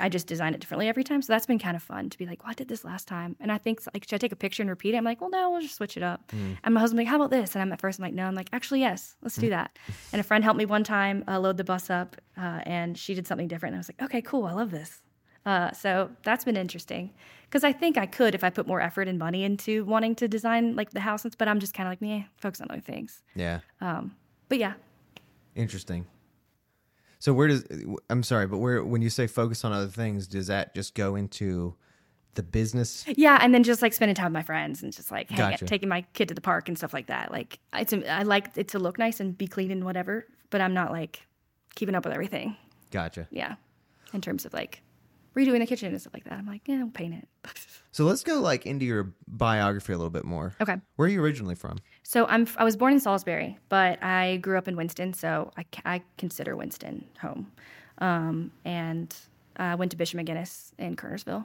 I just design it differently every time, so that's been kind of fun to be like, "Well, I did this last time," and I think like, should I take a picture and repeat it? I'm like, "Well, no, we'll just switch it up." And my husband's like, "How about this?" And I'm at first, I'm like, "No," I'm like, "Actually, yes, let's do that." And a friend helped me one time uh, load the bus up, uh, and she did something different. And I was like, "Okay, cool, I love this." Uh, so that's been interesting because I think I could if I put more effort and money into wanting to design like the house, but I'm just kind of like, "Meh, focus on other things." Yeah. Um, But yeah, Interesting. So where does I'm sorry, but where when you say focus on other things, does that just go into the business? Yeah, and then just like spending time with my friends and just like Gotcha. taking my kid to the park and stuff like that. Like it's I like it to look nice and be clean and whatever, but I'm not like keeping up with everything. Gotcha. Yeah, in terms of like redoing the kitchen and stuff like that. I'm like, yeah, we'll paint it. So let's go like into your biography a little bit more. okay. Where are you originally from? So I'm I was born in Salisbury, but I grew up in Winston, so I, I consider Winston home. Um, and I went to Bishop McGuinness in Kernersville,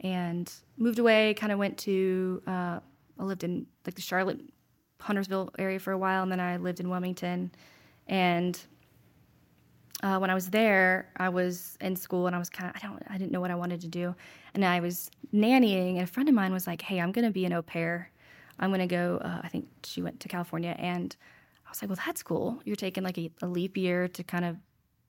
and moved away. Kind of went to uh, I lived in like the Charlotte, Huntersville area for a while, and then I lived in Wilmington. And uh, when I was there, I was in school, and I was kind of I don't I didn't know what I wanted to do, and I was nannying, and a friend of mine was like, "Hey, I'm going to be an au pair." I'm gonna go. Uh, I think she went to California, and I was like, "Well, that's cool. You're taking like a, a leap year to kind of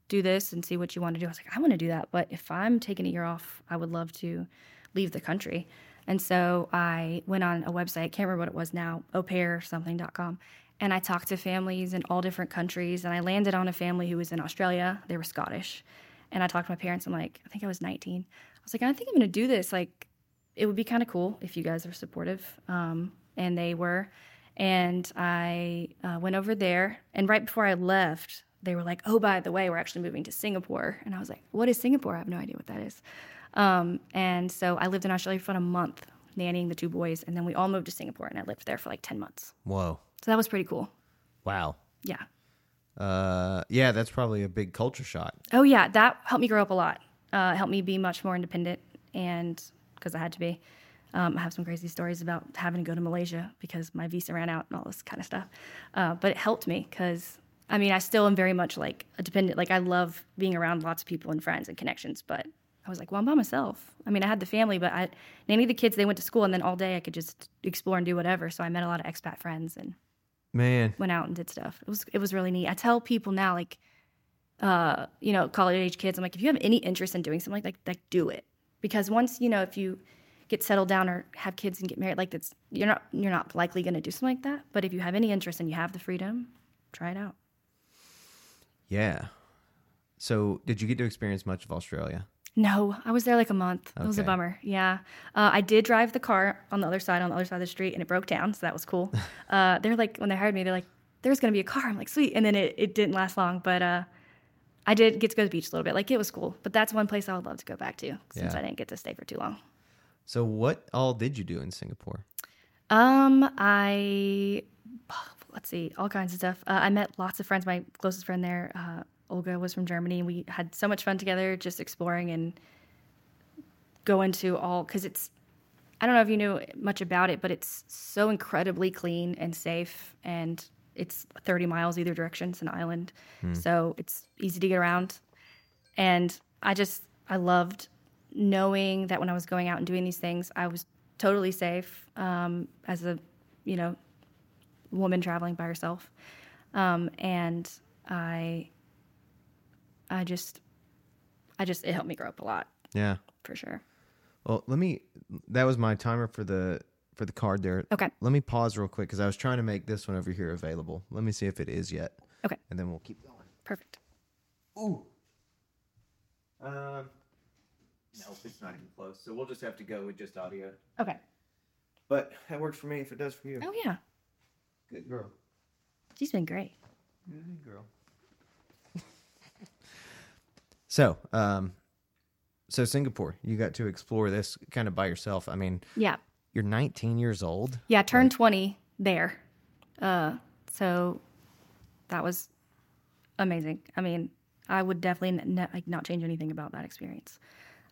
do this and see what you want to do." I was like, "I want to do that, but if I'm taking a year off, I would love to leave the country." And so I went on a website. Can't remember what it was now. Au pair something.com. And I talked to families in all different countries, and I landed on a family who was in Australia. They were Scottish, and I talked to my parents. I'm like, I think I was 19. I was like, I think I'm gonna do this. Like, it would be kind of cool if you guys are supportive. Um, and they were. And I uh, went over there. And right before I left, they were like, oh, by the way, we're actually moving to Singapore. And I was like, what is Singapore? I have no idea what that is. Um, and so I lived in Australia for about a month, nannying the two boys. And then we all moved to Singapore. And I lived there for like 10 months. Whoa. So that was pretty cool. Wow. Yeah. Uh, yeah, that's probably a big culture shock. Oh, yeah. That helped me grow up a lot. Uh, it helped me be much more independent. And because I had to be. Um, I have some crazy stories about having to go to Malaysia because my visa ran out and all this kind of stuff. Uh, but it helped me because I mean, I still am very much like a dependent. Like I love being around lots of people and friends and connections, but I was like, well, I'm by myself. I mean, I had the family, but I nanny of the kids. They went to school, and then all day I could just explore and do whatever. So I met a lot of expat friends and Man, went out and did stuff. It was it was really neat. I tell people now, like, uh, you know, college age kids, I'm like, if you have any interest in doing something like that, like do it. Because once you know, if you get settled down or have kids and get married, like that's you're not you're not likely going to do something like that. But if you have any interest and you have the freedom, try it out. yeah. So, did you get to experience much of Australia? No, I was there like a month. It was a Okay. bummer. Yeah. Uh, I did drive the car on the other side, on the other side of the street, and it broke down. So that was cool. uh, they're like, when they hired me, they're like, there's going to be a car. I'm like, sweet. And then it, it didn't last long. But uh, I did get to go to the beach a little bit. Like, it was cool. But that's one place I would love to go back to since Yeah. I didn't get to stay for too long. So, what all did you do in Singapore? Um, I let's see, all kinds of stuff. Uh, I met lots of friends. My closest friend there, uh, Olga, was from Germany. We had so much fun together, just exploring and going to all because it's. I don't know if you know much about it, but it's so incredibly clean and safe, and it's 30 miles either direction. It's an island, so it's easy to get around. And I just I loved knowing that when I was going out and doing these things, I was totally safe um, as a you know woman traveling by herself, um, and I I just I just it helped me grow up a lot Yeah. for sure. Well, let me. That was my timer for the for the card there. Okay. Let me pause real quick because I was trying to make this one over here available. Let me see if it is yet, Okay, and then we'll keep going. perfect. Ooh. Um. No, it's not even close. So we'll just have to go with just audio. Okay. But that works for me if it does for you. Oh yeah, Good girl. she's been great. Good girl. So, um, so Singapore, you got to explore this kind of by yourself. I mean, Yeah, you're 19 years old. yeah. Turned 20 there, uh, so that was amazing. I mean, I would definitely n- like not change anything about that experience.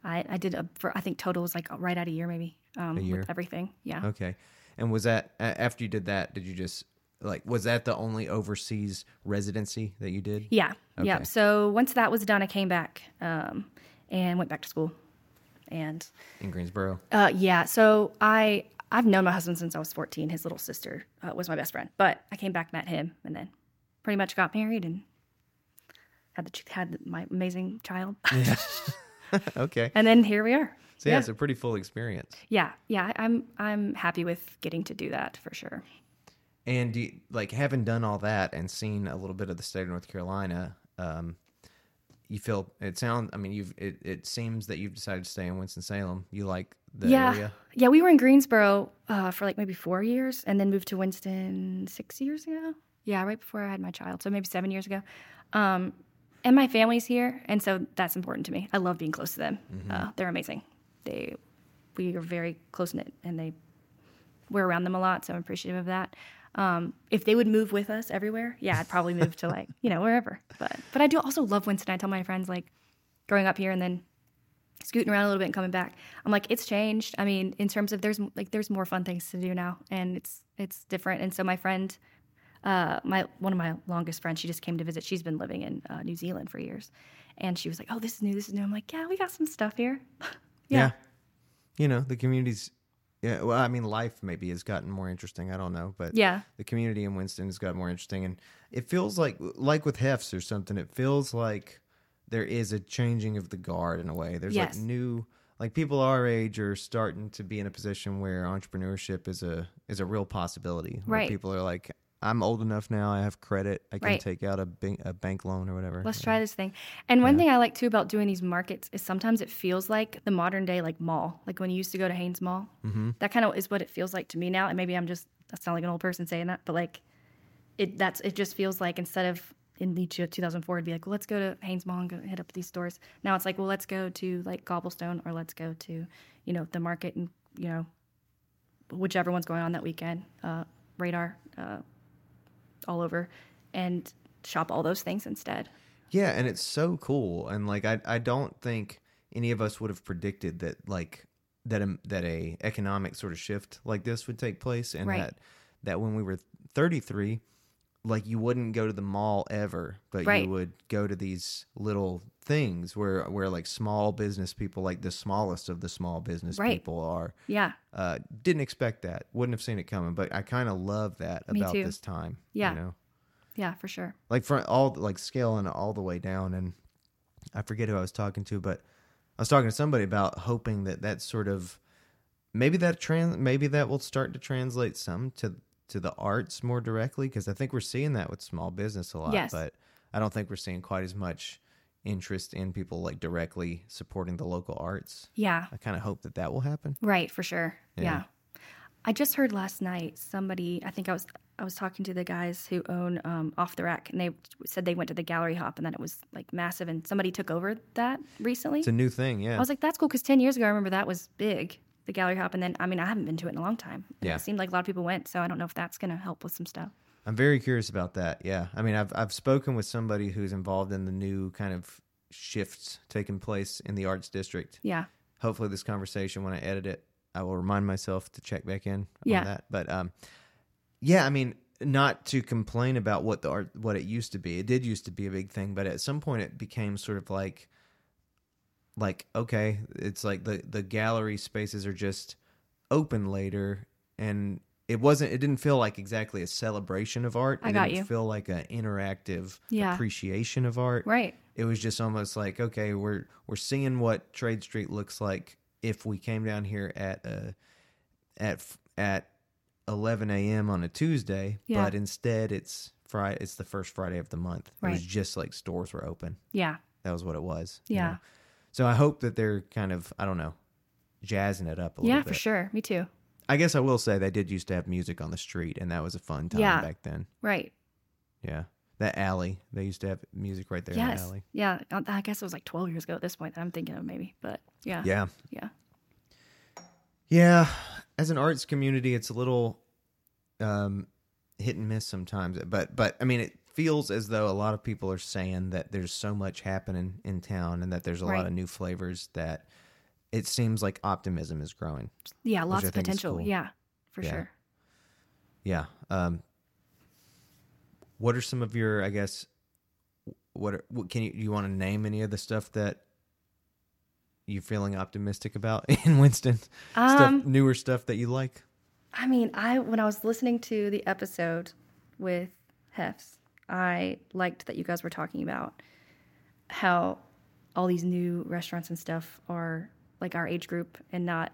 I, I did a, for I think total was like right at a year maybe. Um, A year? with everything. Yeah. Okay. And was that after you did that? Did you just like was that the only overseas residency that you did? Yeah, yeah. So once that was done, I came back um, and went back to school. And In Greensboro. uh, yeah, so I I've known my husband since I was fourteen. His little sister uh, was my best friend, but I came back, met him, and then pretty much got married and had the had my amazing child. Yeah. okay. and then here we are. So yeah, yeah. it's a pretty full experience. Yeah, yeah. I'm I'm happy with getting to do that for sure. And do you, like having done all that and seen a little bit of the state of North Carolina, um, you feel it sounds. I mean, you've it, it seems that you've decided to stay in Winston Salem. You like the yeah, area. yeah. We were in Greensboro uh, for like maybe four years, and then moved to Winston six years ago. Yeah, right before I had my child, so maybe seven years ago. Um, and my family's here, and so that's important to me. I love being close to them. Uh, they're amazing. They, we are very close knit, and they, we're around them a lot, so I'm appreciative of that. Um, if they would move with us everywhere, yeah, I'd probably move to like you know wherever. But but I do also love Winston. I tell my friends like growing up here and then scooting around a little bit and coming back. I'm like, it's changed. I mean, in terms of there's like there's more fun things to do now, and it's it's different. And so my friend, uh, my one of my longest friends, she just came to visit. She's been living in uh, New Zealand for years, and she was like, "Oh, this is new. This is new." I'm like, "Yeah, we got some stuff here." Yeah. You know, the community's yeah, well, I mean life maybe has gotten more interesting. I don't know, but Yeah, the community in Winston has got more interesting and it feels like like with Hefts or something, it feels like there is a changing of the guard in a way. There's Yes. like new like people our age are starting to be in a position where entrepreneurship is a is a real possibility. Right. people are like I'm old enough now. I have credit. I can Right. take out a bank, a bank loan or whatever. let's try this thing. And one thing I like too about doing these markets is sometimes it feels like the modern day like mall, like when you used to go to Hanes Mall. Mm-hmm. That kind of is what it feels like to me now. And maybe I'm just I sound like an old person saying that, but like it that's it just feels like instead of in the 2004 it'd be like well let's go to Hanes Mall and go hit up these stores. Now it's like well let's go to like Cobblestone or let's go to you know the market and you know whichever one's going on that weekend. Uh, radar uh, all over and shop all those things instead. Yeah, and it's so cool. And like I I don't think any of us would have predicted that like that a, that a economic sort of shift like this would take place, and Right. that that when we were 33, like you wouldn't go to the mall ever, but Right. you would go to these little things where where like small business people, like the smallest of the small business Right. people, are. Yeah. Uh, didn't expect that. Wouldn't have seen it coming, but I kind of love that Me about too. this time. Yeah. you know, Yeah, for sure. like for all like scaling all the way down, and I forget who I was talking to, but I was talking to somebody about hoping that that sort of maybe that trans maybe that will start to translate some to to the arts more directly because I think we're seeing that with small business a lot, Yes. but I don't think we're seeing quite as much interest in people like directly supporting the local arts. Yeah. I kind of hope that that will happen. Right, for sure. Yeah. Yeah. I just heard last night somebody, I think I was I was talking to the guys who own um, Off the Rack and they said they went to the gallery hop and that it was like massive and somebody took over that recently. It's a new thing, yeah. I was like that's cool cuz 10 years ago I remember that was big, the gallery hop and then I mean I haven't been to it in a long time. Yeah. It seemed like a lot of people went, so I don't know if that's going to help with some stuff. I'm very curious about that. Yeah, I mean, I've I've spoken with somebody who's involved in the new kind of shifts taking place in the arts district. Yeah. Hopefully, this conversation, when I edit it, I will remind myself to check back in Yeah. on that. But um, yeah, I mean, not to complain about what the art what it used to be. It did used to be a big thing, but at some point, it became sort of like like okay, it's like the the gallery spaces are just open later and it wasn't it didn't feel like exactly a celebration of art I it got didn't you. feel like an interactive Yeah. appreciation of art Right. it was just almost like okay we're we're seeing what trade street looks like if we came down here at uh at at 11 a.m on a tuesday Yeah. but instead it's friday it's the first friday of the month it was just like stores were open Yeah. that was what it was you Yeah. know? So i hope that they're kind of i don't know jazzing it up a little Yeah, bit for sure. Me too. I guess I will say they did used to have music on the street, and that was a fun time Yeah. back then. Right. Yeah, that alley they used to have music right there in yes. the alley. Yeah. I I guess it was like 12 years ago at this point that I'm thinking of maybe, but yeah. Yeah, Yeah. yeah. As an arts community, it's a little um, hit and miss sometimes. But but I mean, it feels as though a lot of people are saying that there's so much happening in town, and that there's a lot of new flavors that it seems like optimism is growing. Yeah, lots of potential. cool. Yeah, for Yeah. sure. Yeah. Um, what are some of your, I guess, what, are, what can you, you want to name any of the stuff that you're feeling optimistic about in Winston? stuff, Um, newer stuff that you like? I mean, I when I was listening to the episode with Hefs, I liked that you guys were talking about how all these new restaurants and stuff are like our age group and not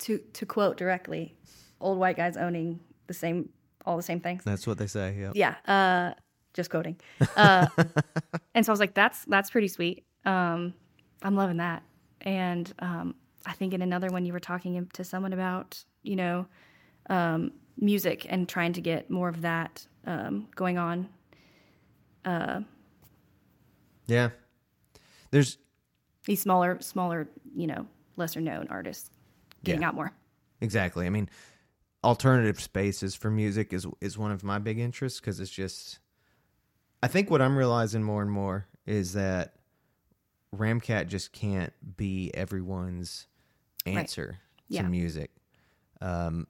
to to quote directly, old white guys owning the same all the same things. That's what they say. Yeah. Yeah, uh, just quoting. Uh, and so I was like, that's that's pretty sweet. Um, I'm loving that. And um, I think in another one you were talking to someone about, you know, um, music and trying to get more of that um, going on. Yeah. There's, These smaller, smaller, you know, lesser known artists getting Yeah. out more. exactly. I mean, alternative spaces for music is, is one of my big interests because it's just, I think what I'm realizing more and more is that Ramkat just can't be everyone's answer Yeah. to music. Um,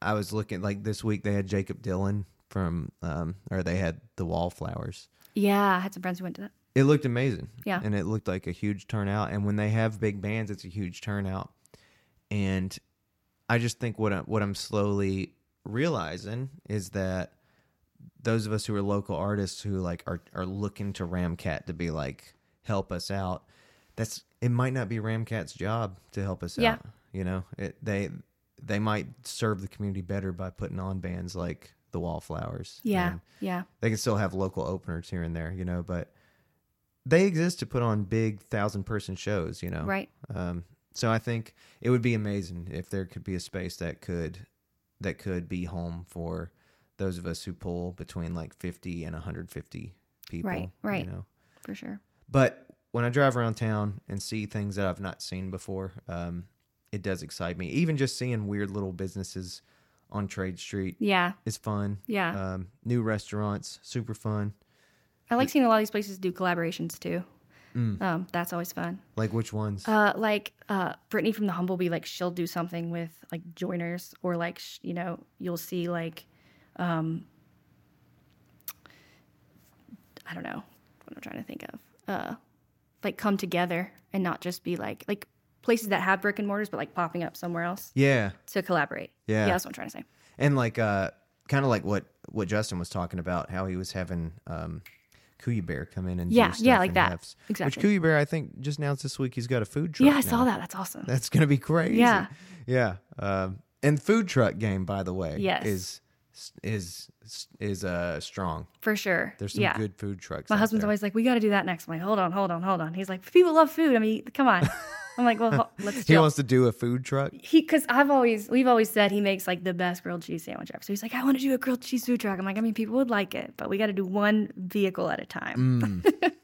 I was looking like this week they had Jakob Dylan from, um, or they had the Wallflowers. Yeah, I had some friends who went to that. It looked amazing. Yeah. And it looked like a huge turnout. And when they have big bands, it's a huge turnout. And I just think what I, what I'm slowly realizing is that those of us who are local artists who like are are looking to Ramkat to be like help us out. That's it might not be Ramkat's job to help us Yeah. out. You know, it they they might serve the community better by putting on bands like the Wallflowers. Yeah, and yeah, they can still have local openers here and there, you know, but they exist to put on big thousand person shows, you know. right. Um, so I think it would be amazing if there could be a space that could that could be home for those of us who pull between like 50 and 150 people. Right, right. You know, For sure. but when I drive around town and see things that I've not seen before, um, it does excite me. Even just seeing weird little businesses on Trade Street Yeah, is fun. yeah. Um, new restaurants, super fun. I like seeing a lot of these places do collaborations too. Um, that's always fun. Like which ones? Uh, like uh, Brittany from the Humblebee, like she'll do something with like joiners, or like sh- you know, you'll see like, um, I don't know what I'm trying to think of. Uh, like come together and not just be like like places that have brick and mortars, but like popping up somewhere else yeah. to collaborate. Yeah. yeah, that's what I'm trying to say. and like uh kind of like what what Justin was talking about how he was having um Kuya Bear come in and Yeah, do stuff yeah, like that. have- Exactly. Which Kuya Bear I think just announced this week he's got a food truck. Yeah, I now. saw that. That's awesome. That's gonna be crazy. Yeah. yeah. Um, and food truck game by the way Yes. is is is uh strong. For sure. There's some yeah. good food trucks. My husband's there. always like, "We got to do that next." I'm like, "Hold on, hold on, hold on." He's like, "People love food. I mean, come on." I'm like, "Well, let's." he chill." wants to do a food truck. he because I've always we've always said he makes like the best grilled cheese sandwich ever. So he's like, I want to do a grilled cheese food truck. I'm like, I mean, people would like it, but we got to do one vehicle at a time. Mm.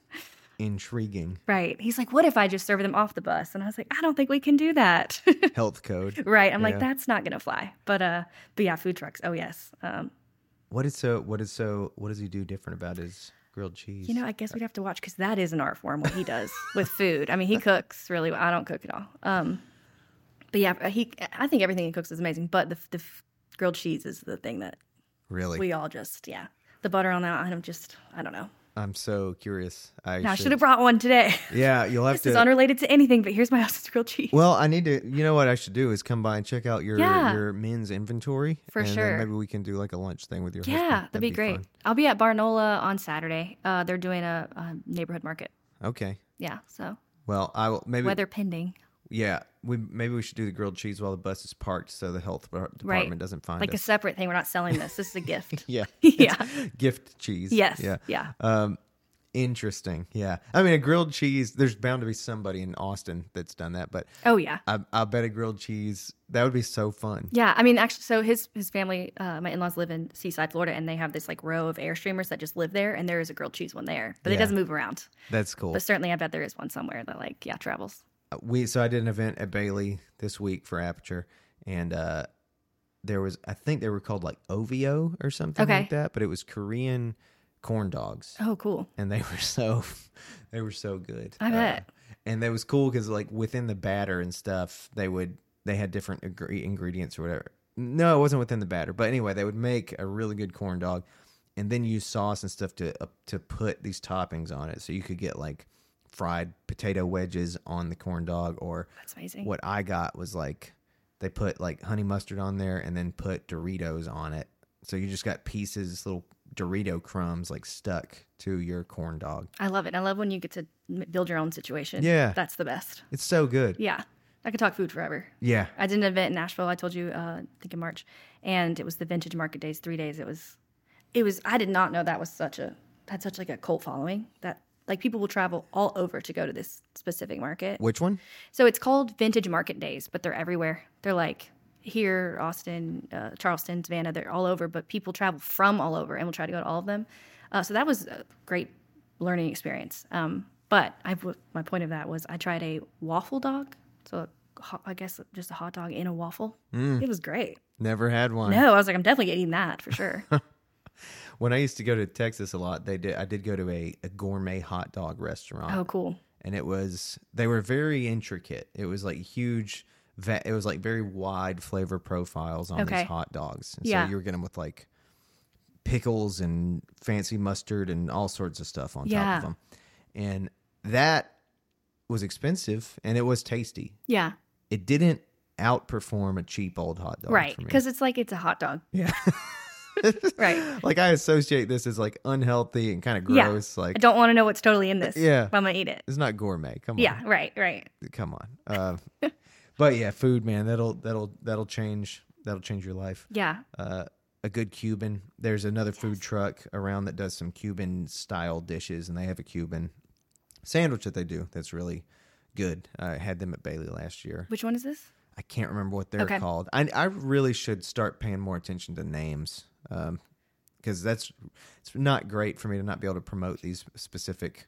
Intriguing Right. He's like, what if I just serve them off the bus? And I was like, I don't think we can do that. health code. right. I'm like, that's not gonna fly. But uh, but yeah, food trucks. Oh yes. Um, What is so? What is so? What does he do different about his grilled cheese? you know, I guess we'd have to watch because that is an art form what he does with food. I mean, he cooks really. well. I don't cook at all. Um, but yeah, he. I think everything he cooks is amazing. But the the grilled cheese is the thing that really? we all just yeah. The butter on that, I'm just I don't know. I'm so curious. I Now, should. should have brought one today. yeah, you'll have to. this is unrelated to anything, but here's my house's grilled cheese. well, I need to. You know what I should do is come by and check out your Yeah. your men's inventory. For and sure. maybe we can do like a lunch thing with your. yeah, husband. that'd, be, great. fun. I'll be at Barnola on Saturday. Uh, they're doing a, a neighborhood market. Okay. Yeah, so Well, I will maybe. weather pending, Yeah, we maybe we should do the grilled cheese while the bus is parked, so the health department doesn't find like a separate thing. We're not selling this. This is a gift. yeah. yeah. Gift cheese. Yes. Yeah. Yeah. Um, interesting. Yeah. I mean, a grilled cheese. There's bound to be somebody in Austin that's done that, but Oh yeah. I, I bet a grilled cheese that would be so fun. Yeah, I mean, actually, so his his family, uh, my in laws live in Seaside, Florida, and they have this like row of airstreamers that just live there, and there is a grilled cheese one there, but it doesn't move around. That's cool. But certainly, I bet there is one somewhere that like yeah travels. We so I did an event at Bailey this week for Aperture, and uh, there was I think they were called like OVO or something Okay. like that, but it was Korean corn dogs, Oh, cool. and they were so they were so good. I Uh, bet. and that was cool because like within the batter and stuff, they would they had different ingre- ingredients or whatever. No, it wasn't within the batter, but anyway, they would make a really good corn dog, and then use sauce and stuff to uh, to put these toppings on it, so you could get like fried potato wedges on the corn dog, or That's amazing. what I got was like they put like honey mustard on there and then put Doritos on it, so you just got pieces, little Dorito crumbs like stuck to your corn dog. I love it. I love when you get to build your own situation. Yeah. that's the best. It's so good. Yeah, I could talk food forever. Yeah. I did an event in Nashville. I told you, uh, I think in March, and it was the Vintage Market Days. Three days. It was, it was. I did not know that was such a had such like a cult following that like people will travel all over to go to this specific market. Which one? So it's called Vintage Market Days, but they're everywhere. They're like here, Austin, uh, Charleston, Savannah. They're all over, but people travel from all over, and we'll try to go to all of them. Uh, so that was a great learning experience. Um, but I, my point of that was I tried a waffle dog. So a I guess just a hot dog in a waffle. It was great. Never had one. No, I was like, I'm definitely eating that for sure. When I used to go to Texas a lot, they did. I did go to a, a gourmet hot dog restaurant, oh, cool. and it was they were very intricate. It was like huge. It was like very wide flavor profiles on Okay. these hot dogs. And Yeah. So you were getting them with like pickles and fancy mustard and all sorts of stuff on top of them, and that was expensive and it was tasty. Yeah, It didn't outperform a cheap old hot dog, right. Because it's like it's a hot dog. Yeah. Right. like I associate this as like unhealthy and kind of gross. Yeah. Like I don't want to know what's totally in this. Yeah. I'm gonna eat it. it's not gourmet. Come on. Yeah, right, right. Come on. Uh, but yeah, food, man. That'll that'll that'll change. That'll change your life. Yeah. Uh, a good Cuban. There's another food truck around that does some Cuban style dishes, and they have a Cuban sandwich that they do that's really good. I had them at Bailey last year. Which one is this? I can't remember what they're Okay. called. I I really should start paying more attention to names, because that's it's not great for me to not be able to promote these specific,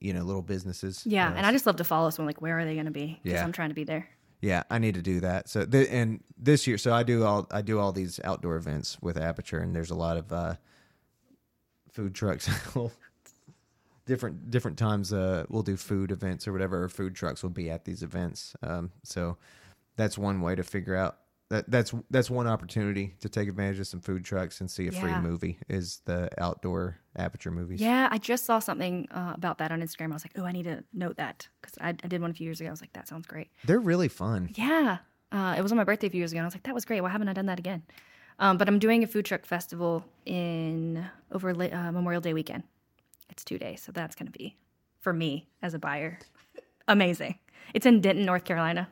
you know, little businesses. Yeah, Uh, and I just love to follow someone. Like, where are they going to be? Because Yeah. I'm trying to be there. yeah, I need to do that. So th- and this year, so I do all I do all these outdoor events with Aperture, and there's a lot of uh, food trucks. different different times uh we'll do food events or whatever or food trucks will be at these events um so that's one way to figure out that that's that's one opportunity to take advantage of some food trucks and see a free movie is the outdoor aperture movies Yeah, I just saw something uh, about that on Instagram. I was like, oh, I need to note that because I, I did one a few years ago. I was like, that sounds great. they're really fun Yeah. Uh, it was on my birthday a few years ago. And I was like, that was great. Why haven't I done that again? Um, but I'm doing a food truck festival in over uh, Memorial Day weekend. It's two days. So that's going to be, for me as a buyer, amazing. It's in Denton, North Carolina.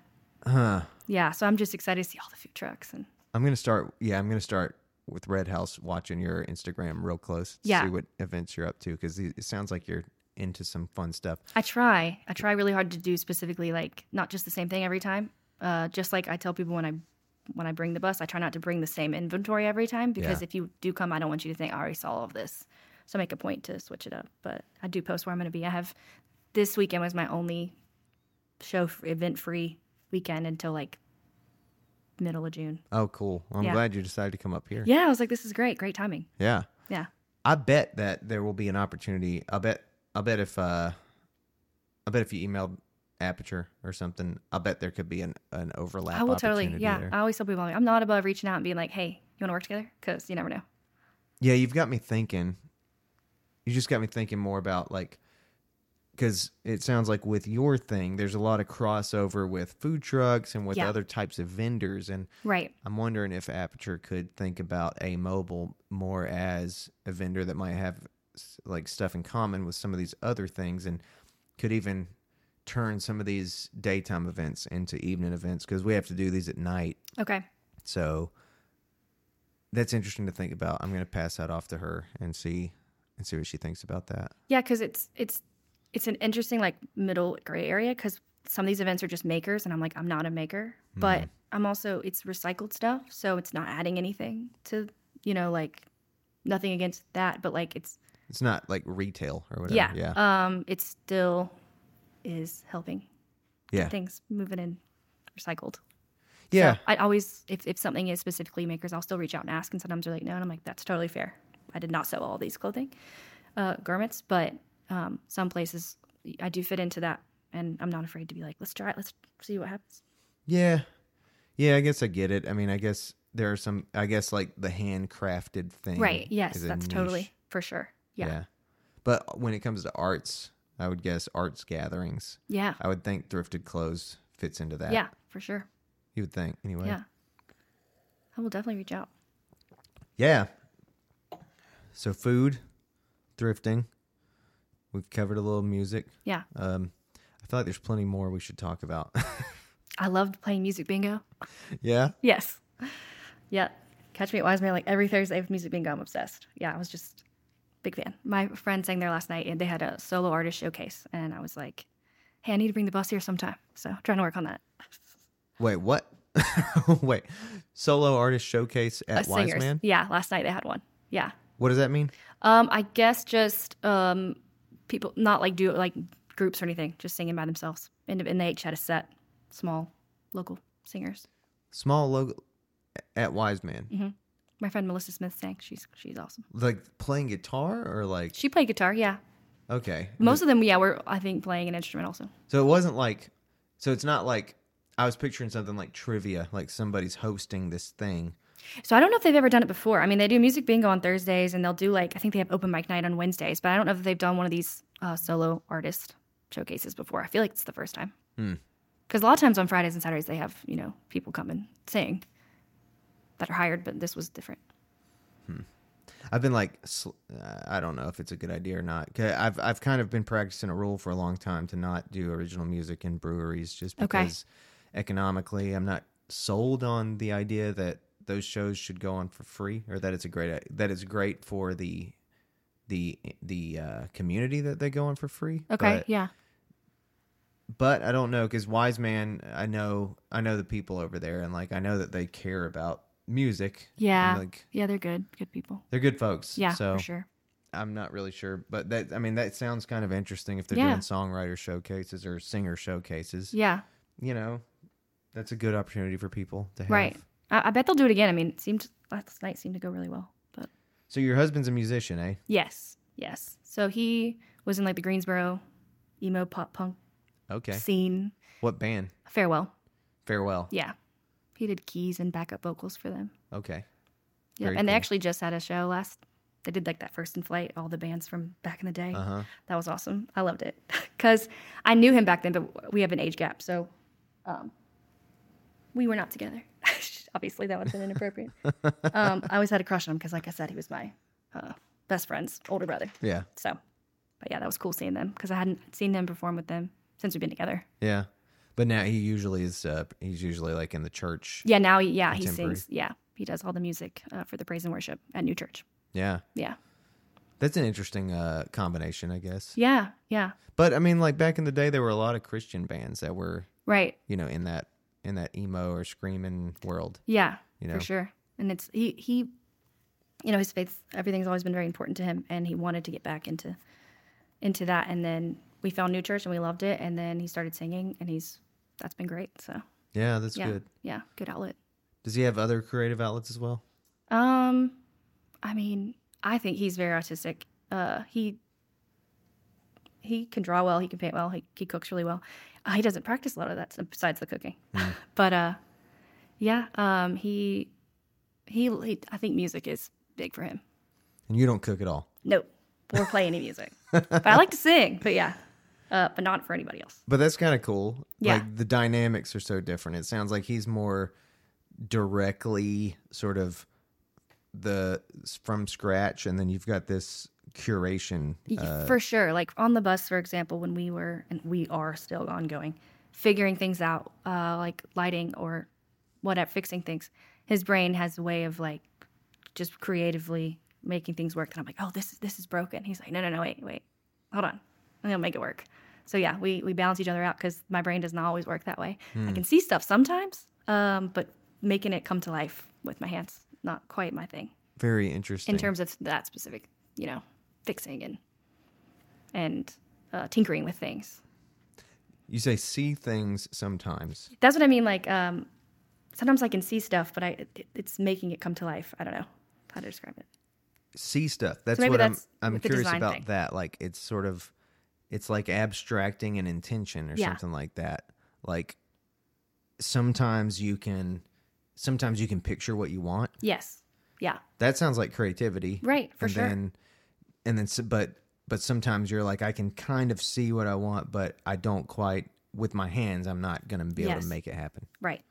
huh Yeah. So I'm just excited to see all the food trucks. And i'm gonna start yeah i'm gonna start with red house watching your instagram real close to Yeah. see what events you're up to because it sounds like you're into some fun stuff I try. I try really hard to do specifically like not just the same thing every time. Uh, just like I tell people when I when I bring the bus, I try not to bring the same inventory every time because Yeah. if you do come, I don't want you to think I already saw all of this. So I make a point to switch it up. But I do post where I'm going to be. I have this weekend was my only show event free weekend until like middle of June. oh cool i'm Yeah. glad you decided to come up here Yeah, I was like, this is great, great timing. yeah Yeah, I bet that there will be an opportunity. I bet. I bet if. uh I bet if you emailed Aperture or something, I bet there could be an an overlap. I will totally. opportunity Yeah, there. I always tell people I'm not above reaching out and being like, hey, you want to work together? Because you never know. Yeah, you've got me thinking. You just got me thinking more about like, because it sounds like with your thing, there's a lot of crossover with food trucks and with Yeah. other types of vendors, and Right. I'm wondering if Aperture could think about a mobile more as a vendor that might have like stuff in common with some of these other things, and could even turn some of these daytime events into evening events because we have to do these at night. Okay. So that's interesting to think about. I'm going to pass that off to her and see and see what she thinks about that. Yeah, because it's it's it's an interesting like middle gray area because some of these events are just makers, and I'm like I'm not a maker, but I'm also it's recycled stuff, so it's not adding anything to you know like nothing against that, but like it's It's not like retail or whatever. yeah, Yeah. um, it still is helping yeah. things moving in recycled. Yeah. So I always, if, if something is specifically makers, I'll still reach out and ask. And sometimes they're like, no. And I'm like, that's totally fair. I did not sew all these clothing uh, garments, but um, some places I do fit into that. And I'm not afraid to be like, let's try it. Let's see what happens. Yeah. Yeah, I guess I get it. I mean, I guess there are some I guess like the handcrafted thing. Right. Yes, that's niche. totally for sure. Yeah. Yeah. But when it comes to arts, I would guess arts gatherings. Yeah. I would think thrifted clothes fits into that. Yeah, for sure. You would think anyway. Yeah. I will definitely reach out. Yeah. So food, thrifting. We've covered a little music. Yeah. Um, I feel like there's plenty more we should talk about. I loved playing music bingo. yeah. Yes. Yeah. Catch me at Wise Man like every Thursday with music bingo. I'm obsessed. Yeah, I was just big fan. My friend sang there last night and they had a solo artist showcase. And I was like, hey, I need to bring the bus here sometime. So trying to work on that. Wait, what? Wait, solo artist showcase at Uh, singers. Wise Man. Yeah, last night they had one. Yeah. What does that mean? Um, I guess just um, people, not like do like groups or anything, just singing by themselves. And, and they each had a set, small local singers. Small local at Wise Man. Mm-hmm. My friend Melissa Smith sang. She's she's awesome. Like playing guitar or like She played guitar. Yeah. okay. Most of them, yeah, were I think playing an instrument also. So it wasn't like so it's not like I was picturing something like trivia, like somebody's hosting this thing. So I don't know if they've ever done it before. I mean, they do music bingo on Thursdays, and they'll do like I think they have open mic night on Wednesdays. But I don't know if they've done one of these uh, solo artist showcases before. I feel like it's the first time. Because a lot of times on Fridays and Saturdays they have you know people come and sing that are hired, but this was different. I've been like, uh, I don't know if it's a good idea or not. I've I've kind of been practicing a rule for a long time to not do original music in breweries, just Okay. because economically, I'm not sold on the idea that those shows should go on for free, or that it's a great that it's great for the the the uh, community that they go on for free. Okay, But- yeah, but I don't know because Wise Man, I know I know the people over there, and like I know that they care about music. yeah, like yeah. They're good, good people. they're good folks. Yeah, so for sure. I'm not really sure, but that I mean that sounds kind of interesting if they're Yeah. doing songwriter showcases or singer showcases. Yeah, You know, that's a good opportunity for people to have. right. I, I bet they'll do it again. I mean, it seemed last night seemed to go really well. But So your husband's a musician, eh? yes, yes. So he was in like the Greensboro emo pop punk Okay. scene. What band? Farewell. Farewell. Yeah. He did keys and backup vocals for them. Okay. Yeah. And they actually just had a show last they did like that first in flight, all the bands from back in the day. Uh huh. That was awesome. I loved it. Cause I knew him back then, but we have an age gap, so um we were not together. Obviously that would have been inappropriate. um, I always had a crush on him because like I said, he was my uh, best friend's older brother. Yeah. So but yeah, that was cool seeing them because I hadn't seen them perform with them since we've been together. Yeah. But now he usually is. Uh, he's usually like in the church. Yeah, now he, yeah, he sings. Yeah, he does all the music uh, for the praise and worship at New Church. Yeah. Yeah, That's an interesting uh, combination, I guess. yeah, yeah. But I mean, like back in the day, there were a lot of Christian bands that were, Right. you know, in that in that emo or screaming world. Yeah, You know? for sure. And it's he he, you know, his faith. Everything's always been very important to him, and he wanted to get back into into that. And then we found New Church, and we loved it. And then he started singing, and he's that's been great. So Yeah, that's yeah, good. yeah, good outlet. Does he have other creative outlets as well? Um, I mean, I think he's very autistic. Uh, he he can draw well. He can paint well. He he cooks really well. Uh, he doesn't practice a lot of that besides the cooking, but uh, yeah. Um, he, he he I think music is big for him. And you don't cook at all. No, or play any music. but I like to sing. But yeah, uh, but not for anybody else. But that's kind of cool. Yeah. Like the dynamics are so different. It sounds like he's more directly sort of the from scratch, and then you've got this curation. Uh, for sure. Like on the bus, for example, when we were and we are still ongoing, figuring things out, uh, like lighting or whatever, fixing things. His brain has a way of like just creatively making things work. And I'm like, oh, this is this is broken. He's like, no, no, no, wait, wait, hold on, I'm gonna make it work. So yeah, we we balance each other out because my brain does not always work that way. I can see stuff sometimes, um, but making it come to life with my hands not quite my thing very interesting. in terms of that specific, you know, fixing and and uh, tinkering with things. you say see things sometimes. That's what I mean. Like um, sometimes I can see stuff, but I it, it's making it come to life. I don't know how to describe it. see stuff. That's maybe what that's I'm. I'm curious about thing. that. Like it's sort of, it's like abstracting an intention or Yeah. something like that. Like sometimes you can, sometimes you can picture what you want. Yes. Yeah. That sounds like creativity, Right. For and sure. then, and then, but but sometimes you're like, I can kind of see what I want, but I don't quite with my hands. I'm not gonna be able to make it happen. right.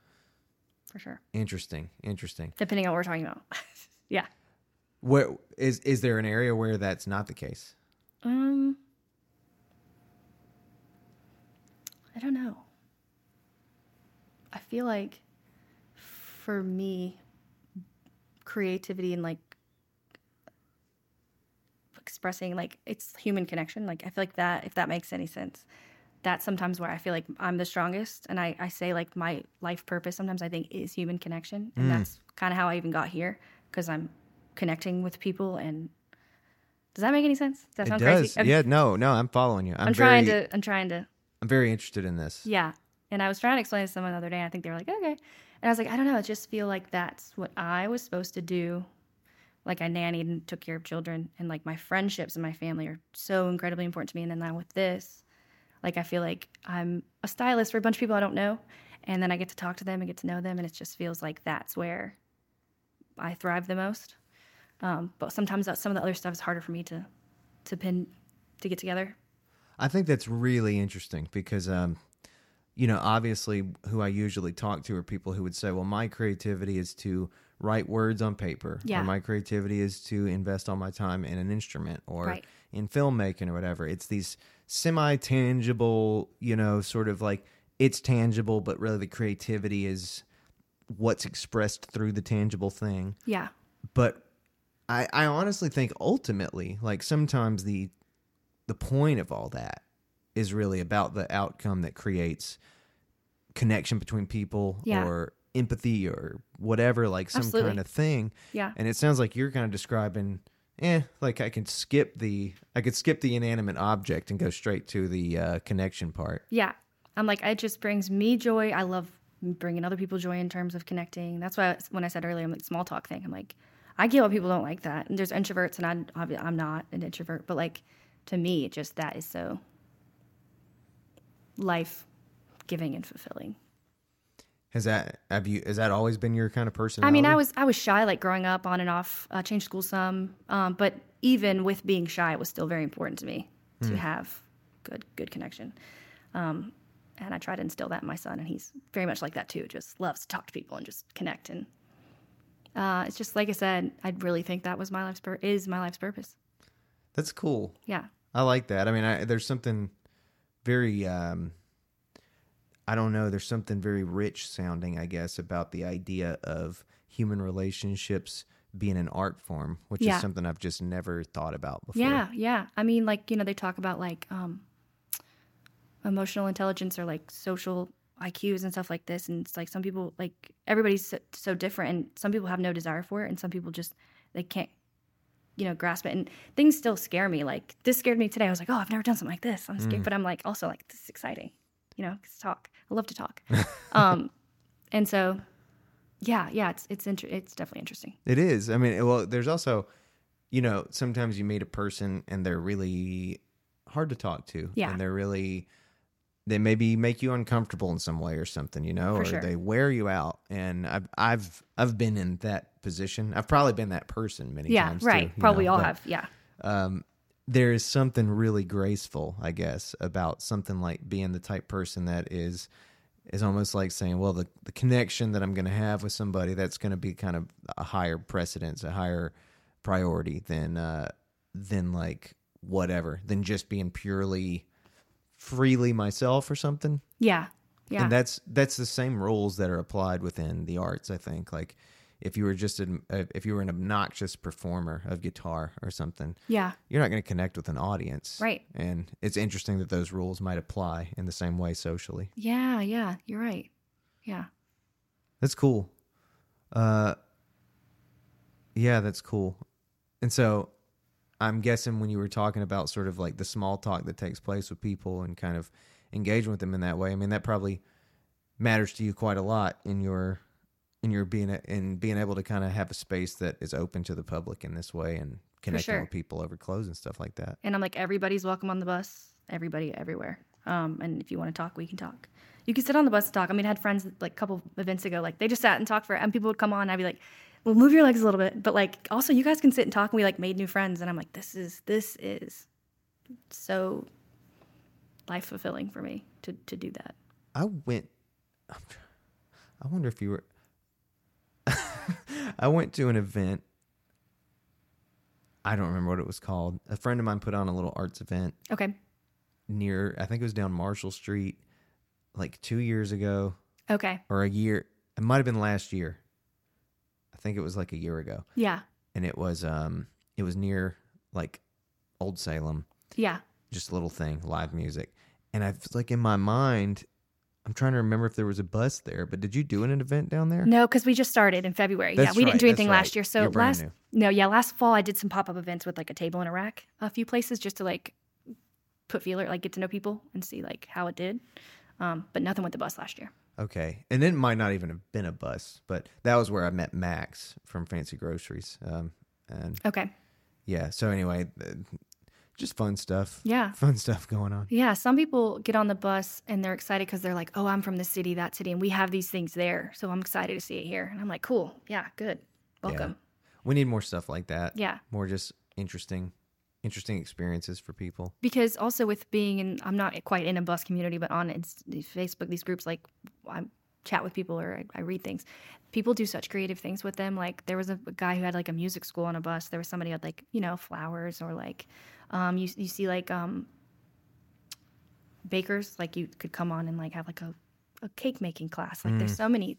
For sure. Interesting, interesting. Depending on what we're talking about. yeah. Where is is there an area where that's not the case? Um. I don't know. I feel like for me, creativity and like expressing like it's human connection. Like I feel like that if that makes any sense. That's sometimes where I feel like I'm the strongest. And I, I say like my life purpose sometimes I think is human connection. And mm. that's kind of how I even got here because I'm connecting with people and does that make any sense? Does that It sound does. crazy? I'm- yeah, no, no, I'm following you. I'm, I'm trying very, to I'm trying to I'm very interested in this. yeah. And I was trying to explain to someone the other day. And I think they were like, okay. And I was like, I don't know. I just feel like that's what I was supposed to do. Like I nannied and took care of children, and like my friendships and my family are so incredibly important to me. And then now with this, like I feel like I'm a stylist for a bunch of people I don't know, and then I get to talk to them and get to know them, and it just feels like that's where I thrive the most. Um, but sometimes that, some of the other stuff is harder for me to to pin to get together. I think that's really interesting because, um, you know, obviously, who I usually talk to are people who would say, "Well, my creativity is to write words on paper, Yeah. or my creativity is to invest all my time in an instrument or Right. in filmmaking or whatever." It's these semi-tangible, you know, sort of like it's tangible, but really the creativity is what's expressed through the tangible thing. Yeah. but I, I honestly think ultimately like sometimes the the point of all that is really about the outcome that creates connection between people Yeah. or empathy or whatever like some Absolutely. kind of thing Yeah. and it sounds like you're kind of describing eh like i can skip the i could skip the inanimate object and go straight to the uh, connection part Yeah. I'm like, it just brings me joy. I love bringing other people joy in terms of connecting. That's why when I said earlier, I'm like, small talk thing. I'm like, I get why people don't like that. And there's introverts, and I'm, obvi- I'm not an introvert, but like, to me, just that is so life giving and fulfilling. Has that have you? Has that always been your kind of person? I mean, I was I was shy like growing up on and off. Uh, changed school some, um, but even with being shy, it was still very important to me to have good good connection. Um, and I try to instill that in my son, and he's very much like that too. Just loves to talk to people and just connect. And uh, it's just like I said, I really think that was my life's pur- is my life's purpose. That's cool. Yeah, I like that. I mean, I, there's something very, um, I don't know, there's something very rich sounding, I guess, about the idea of human relationships being an art form, which Yeah. is something I've just never thought about before. yeah, yeah. I mean, like you know, they talk about like um, emotional intelligence or like social IQs and stuff like this, and it's like some people like everybody's so, so different, and some people have no desire for it, and some people just they can't, you know, grasp it. And things still scare me. Like this scared me today. I was like, oh, I've never done something like this. I'm scared, but I'm like also like this is exciting. You know, talk. I love to talk. um, and so, yeah, yeah, it's it's inter- it's definitely interesting. It is. I mean, well, there's also, you know, sometimes you meet a person and they're really hard to talk to. Yeah. And they're really, they maybe make you uncomfortable in some way or something, you know, For or sure. they wear you out. And I've, I've, I've been in that position. I've probably been that person many Yeah, times. right. too, Probably know, all but, have. Yeah. Um, there is something really graceful, I guess, about something like being the type person that is is almost like saying, well, the the connection that I'm going to have with somebody that's going to be kind of a higher precedence, a higher priority than uh than like whatever, than just being purely freely myself or something. Yeah. Yeah. And that's that's the same rules that are applied within the arts. I think like if you were just an, uh, if you were an obnoxious performer of guitar or something, yeah. you're not going to connect with an audience. Right. And it's interesting that those rules might apply in the same way socially. Yeah. Yeah. You're right. Yeah. That's cool. Uh yeah, that's cool. And so I'm guessing when you were talking about sort of like the small talk that takes place with people and kind of engaging with them in that way, I mean that probably matters to you quite a lot in your in your being a, in being able to kind of have a space that is open to the public in this way and connecting sure. with people over clothes and stuff like that. And I'm like, everybody's welcome on the bus. Everybody, everywhere. Um, and if you want to talk, we can talk. You can sit on the bus and talk. I mean, I had friends like a couple events ago, like they just sat and talked for, and people would come on. And I'd be like, "Well, move your legs a little bit," but like also you guys can sit and talk. And we like made new friends, and I'm like, this is this is so life fulfilling for me to to do that. I went. I wonder if you were. I went to an event. I don't remember what it was called. A friend of mine put on a little arts event Okay. near. I think it was down Marshall Street, like two years ago Okay. or a year. It might have been last year. I think it was like a year ago, Yeah. and it was um, it was near like Old Salem. Yeah. just a little thing, live music. And I was like in my mind, I'm trying to remember if there was a bus there, but did you do an event down there? No, because we just started in February. That's yeah, we right, didn't do anything right. last year. So last new. no, yeah, last fall I did some pop up events with like a table and a rack, a few places just to like put feeler, like get to know people and see like how it did. Um, but nothing with the bus last year. Okay. And it might not even have been a bus, but that was where I met Max from Fancy Groceries. Um, and Okay. yeah, so anyway, just fun stuff. Yeah. Fun stuff going on. Yeah, some people get on the bus and they're excited because they're like, "Oh, I'm from the city, that city, and we have these things there, so I'm excited to see it here." And I'm like, "Cool, yeah, good, welcome." We need more stuff like that. Yeah, More just interesting, interesting experiences for people. because also with being in, I'm not quite in a bus community, but on Facebook, these groups like I chat with people or I, I read things. People do such creative things with them. Like there was a, a guy who had like a music school on a bus. There was somebody who had like you know flowers or like um, you you see like um, bakers like you could come on and like have like a, a cake making class. Like there's so many,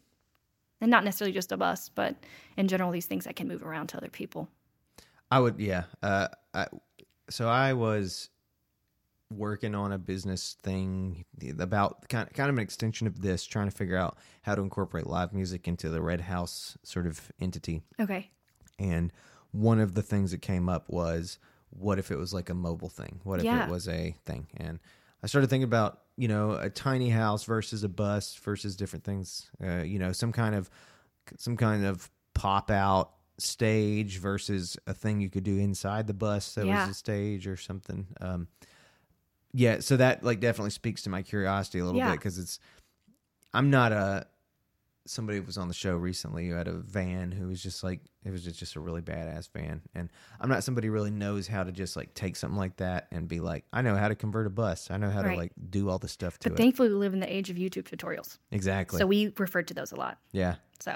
and not necessarily just a bus, but in general these things that can move around to other people. I would, yeah. Uh, I, so I was working on a business thing about kind kind of an extension of this, trying to figure out how to incorporate live music into the Red House sort of entity. Okay. And one of the things that came up was, what if it was like a mobile thing? What if Yeah. it was a thing? And I started thinking about, you know, a tiny house versus a bus versus different things. Uh, you know, some kind of some kind of pop out stage versus a thing you could do inside the bus that Yeah. was a stage or something. Um, yeah, so that like definitely speaks to my curiosity a little Yeah. bit because it's I'm not a somebody was on the show recently who had a van who was just like it was just, just a really badass van. And i'm not somebody who really knows how to just like take something like that and be like i know how to convert a bus. I know how to like do all the stuff to But it. thankfully, we live in the age of YouTube tutorials, exactly. So we referred to those a lot. yeah. So,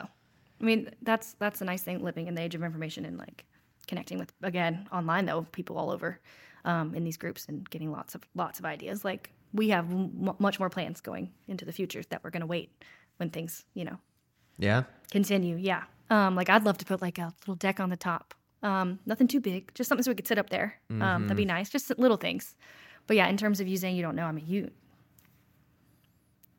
I mean, that's that's a nice thing living in the age of information and like connecting with again online though people all over um, in these groups and getting lots of lots of ideas. Like we have m- much more plans going into the future that we're going to wait when things you know yeah continue. Yeah, um, like I'd love to put like a little deck on the top. Um, nothing too big, just something so we could sit up there. Um, that'd be Mm-hmm. nice, just little things. But yeah, in terms of you saying you don't know, I mean you.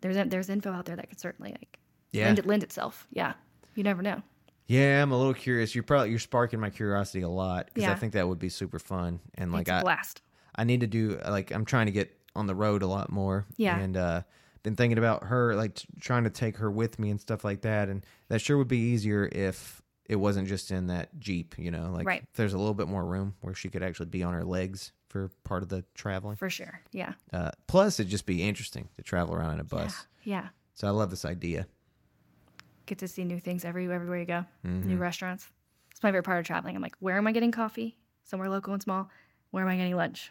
There's there's info out there that could certainly like Yeah. lend, lend itself. Yeah, you never know. yeah i'm a little curious you're probably you're sparking my curiosity a lot because i think that would be super fun and like i blast. I need to do like I'm trying to get on the road a lot more. Yeah. and uh, been thinking about her like t- trying to take her with me and stuff like that. And that sure would be easier if it wasn't just in that jeep. You know, like Right. if there's a little bit more room where she could actually be on her legs for part of the traveling. For sure. Yeah. Uh, plus, it'd just be interesting to travel around in a bus. Yeah. So I love this idea. Get to see new things every everywhere you go. Mm-hmm. New restaurants. It's my favorite part of traveling. I'm like, where am I getting coffee? Somewhere local and small. Where am I getting lunch?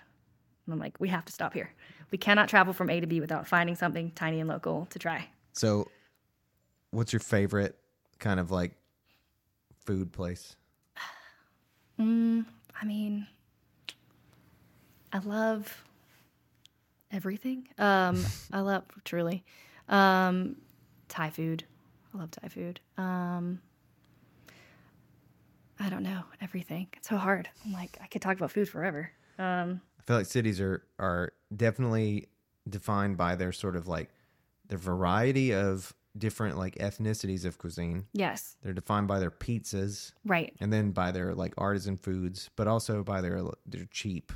And I'm like, we have to stop here. We cannot travel from A to B without finding something tiny and local to try. So, what's your favorite kind of like food place? Mm, I mean, I love everything. Um, I love truly um, Thai food. I love Thai food. Um, I don't know everything. It's so hard. I'm like I could talk about food forever. Um, feel like cities are are definitely defined by their sort of like their variety of different like ethnicities of cuisine. yes, They're defined by their pizzas right. and then by their like artisan foods, but also by their their cheap,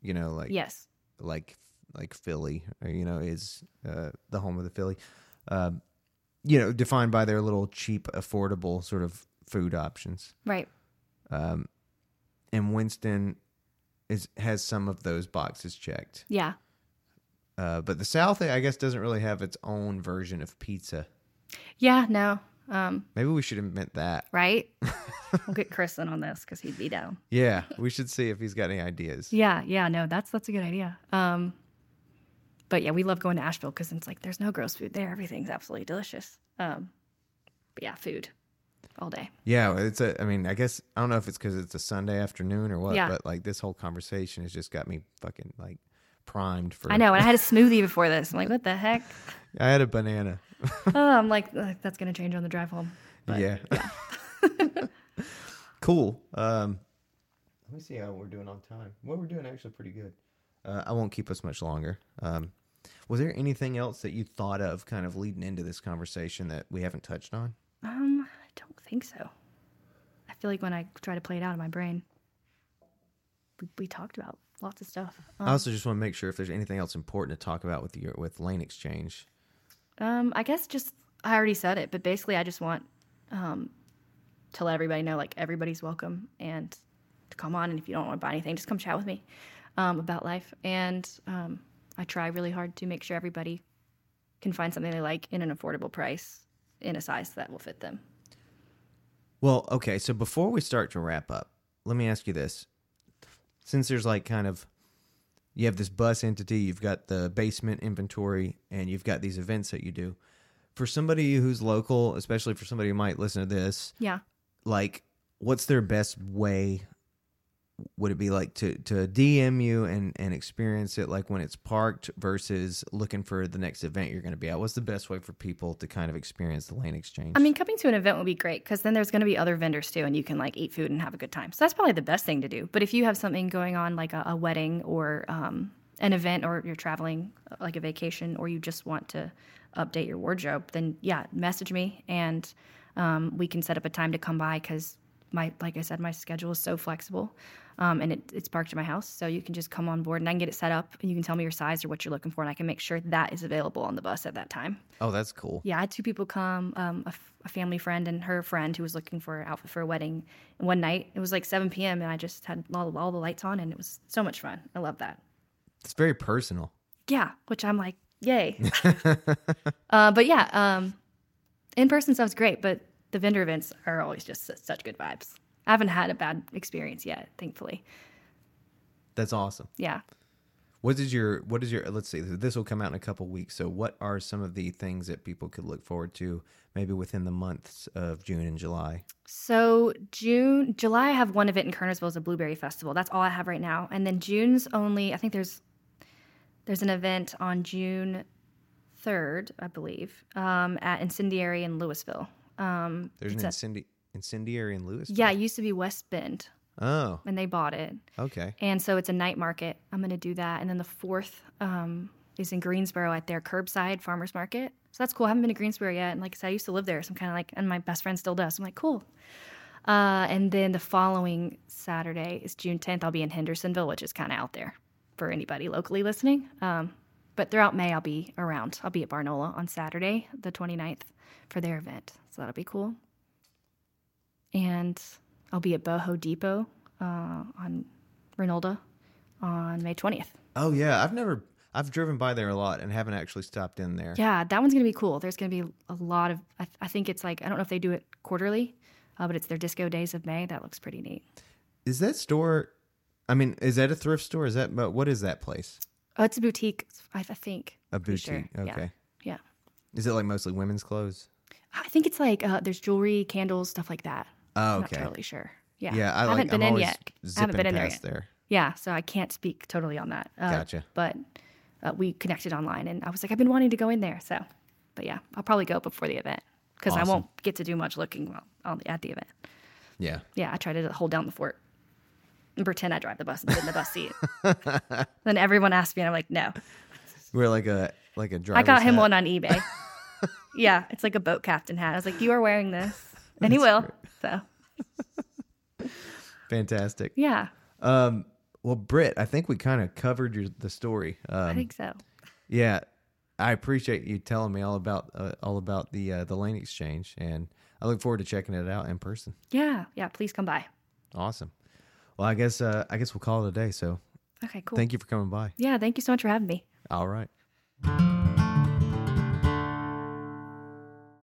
you know, like Yes, like like Philly, or, you know, is uh, the home of the Philly. Um, you know, defined by their little cheap, affordable sort of food options. right. Um, and Winston is has some of those boxes checked. Yeah, Uh, but the South, I guess, doesn't really have its own version of pizza. yeah. No, um, Maybe we should invent that. right. we'll get Chris in on this because he'd be down. Yeah, we should see if he's got any ideas. Yeah, yeah, no, that's that's a good idea. Um, but yeah, we love going to Asheville because it's like there's no gross food there. Everything's absolutely delicious. Um, but yeah, food all day. Yeah, it's a. I mean, I guess I don't know if it's because it's a Sunday afternoon or what, Yeah. but like this whole conversation has just got me fucking like primed for. I know, and I had a smoothie before this. I'm like, what the heck? I had a banana. oh, I'm like, that's gonna change on the drive home. But, yeah. cool. Um, let me see how we're doing on time. Well, we're doing actually pretty good. Uh, I won't keep us much longer. Um, was there anything else that you thought of kind of leading into this conversation that we haven't touched on? Um, don't think so. I feel like when I try to play it out in my brain, we, we talked about lots of stuff. I also just want to make sure if there's anything else important to talk about with your with Lane Exchange. Um, I guess just I already said it, but basically, I just want um, to let everybody know, like everybody's welcome, and to come on. And if you don't want to buy anything, just come chat with me um, about life. And um, I try really hard to make sure everybody can find something they like in an affordable price, in a size that will fit them. Well, okay, so before we start to wrap up, let me ask you this. Since there's like kind of you have this bus entity, you've got the basement inventory, and you've got these events that you do. For somebody who's local, especially for somebody who might listen to this, Yeah. like what's their best way would it be like to to DM you and and experience it like when it's parked versus looking for the next event you're going to be at? What's the best way for people to kind of experience the lane exchange? I mean, coming to an event would be great because then there's going to be other vendors too, and you can like eat food and have a good time. So that's probably the best thing to do. But if you have something going on, like a, a wedding or um, an event, or you're traveling uh, like a vacation, or you just want to update your wardrobe, then yeah, message me and um, we can set up a time to come by because my like I said, my schedule is so flexible, um, and it, it's parked at my house, so you can just come on board and I can get it set up, and you can tell me your size or what you're looking for, and I can make sure that is available on the bus at that time. Oh, that's cool. Yeah, I had two people come, um, a, f- a family friend and her friend who was looking for an outfit for a wedding. And one night it was like 7 p.m. and I just had all, all the lights on, and it was so much fun. I love that. It's very personal. Yeah, which I'm like, yay. uh, but yeah, um, in person stuff's great, but the vendor events are always just such good vibes. I haven't had a bad experience yet, thankfully. That's awesome. Yeah. What is your what is your let's see this will come out in a couple weeks. So what are some of the things that people could look forward to maybe within the months of June and July? So June, July, I have one event in Kernersville is a blueberry festival. That's all I have right now. And then June's only. I think there's there's an event on June third, I believe, um, at Incendiary in Lewisville. Um, There's an it's a- incendi- incendiary in Lewisville. yeah, it used to be West Bend, Oh, and they bought it. okay. And so it's a night market. I'm going to do that. And then the fourth um, is in Greensboro at their curbside farmers market. So that's cool. I haven't been to Greensboro yet. And like I said, I used to live there. So I'm kind of like, and my best friend still does. So I'm like, cool. Uh, and then the following Saturday is June 10th. I'll be in Hendersonville, which is kind of out there for anybody locally listening. Um, but throughout May, I'll be around. I'll be at Barnola on Saturday, the 29th, for their event. So that'll be cool. And I'll be at Boho Depot uh, on Reynolda on May 20th. Oh yeah, I've never I've driven by there a lot and haven't actually stopped in there. Yeah, that one's going to be cool. There's going to be a lot of, I, I think it's like, I don't know if they do it quarterly, uh, but it's their disco days of May. That looks pretty neat. Is that store I mean, is that a thrift store? Is that but what is that place? Oh, it's a boutique, I, I think. A boutique. sure. Yeah. Okay. Yeah. Is it like mostly women's clothes? I think it's like, uh, there's jewelry, candles, stuff like that. Oh, I'm not totally sure. Yeah. Yeah, I haven't like been I'm in yet. I haven't been in there yet. there. Yeah, so I can't speak totally on that. Uh, Gotcha. But uh, we connected online, and I was like, I've been wanting to go in there. So, but yeah, I'll probably go before the event because I won't get to do much looking while on the, at the event. Yeah. Yeah, I try to hold down the fort and pretend I drive the bus and sit in the bus seat. then everyone asks me, and I'm like, no. We're like a like a driver. I got him one on eBay. yeah, it's like a boat captain hat. I was like, you are wearing this, and he will. So Fantastic. yeah, Um well Brit, I think we kind of covered your the story. Um I think so. Yeah, I appreciate you telling me all about uh, all about the uh, the lane exchange, and I look forward to checking it out in person. Yeah, yeah. Please come by. Awesome. Well, I guess uh, I guess we'll call it a day. So Okay, cool. thank you for coming by. yeah, thank you so much for having me. All right.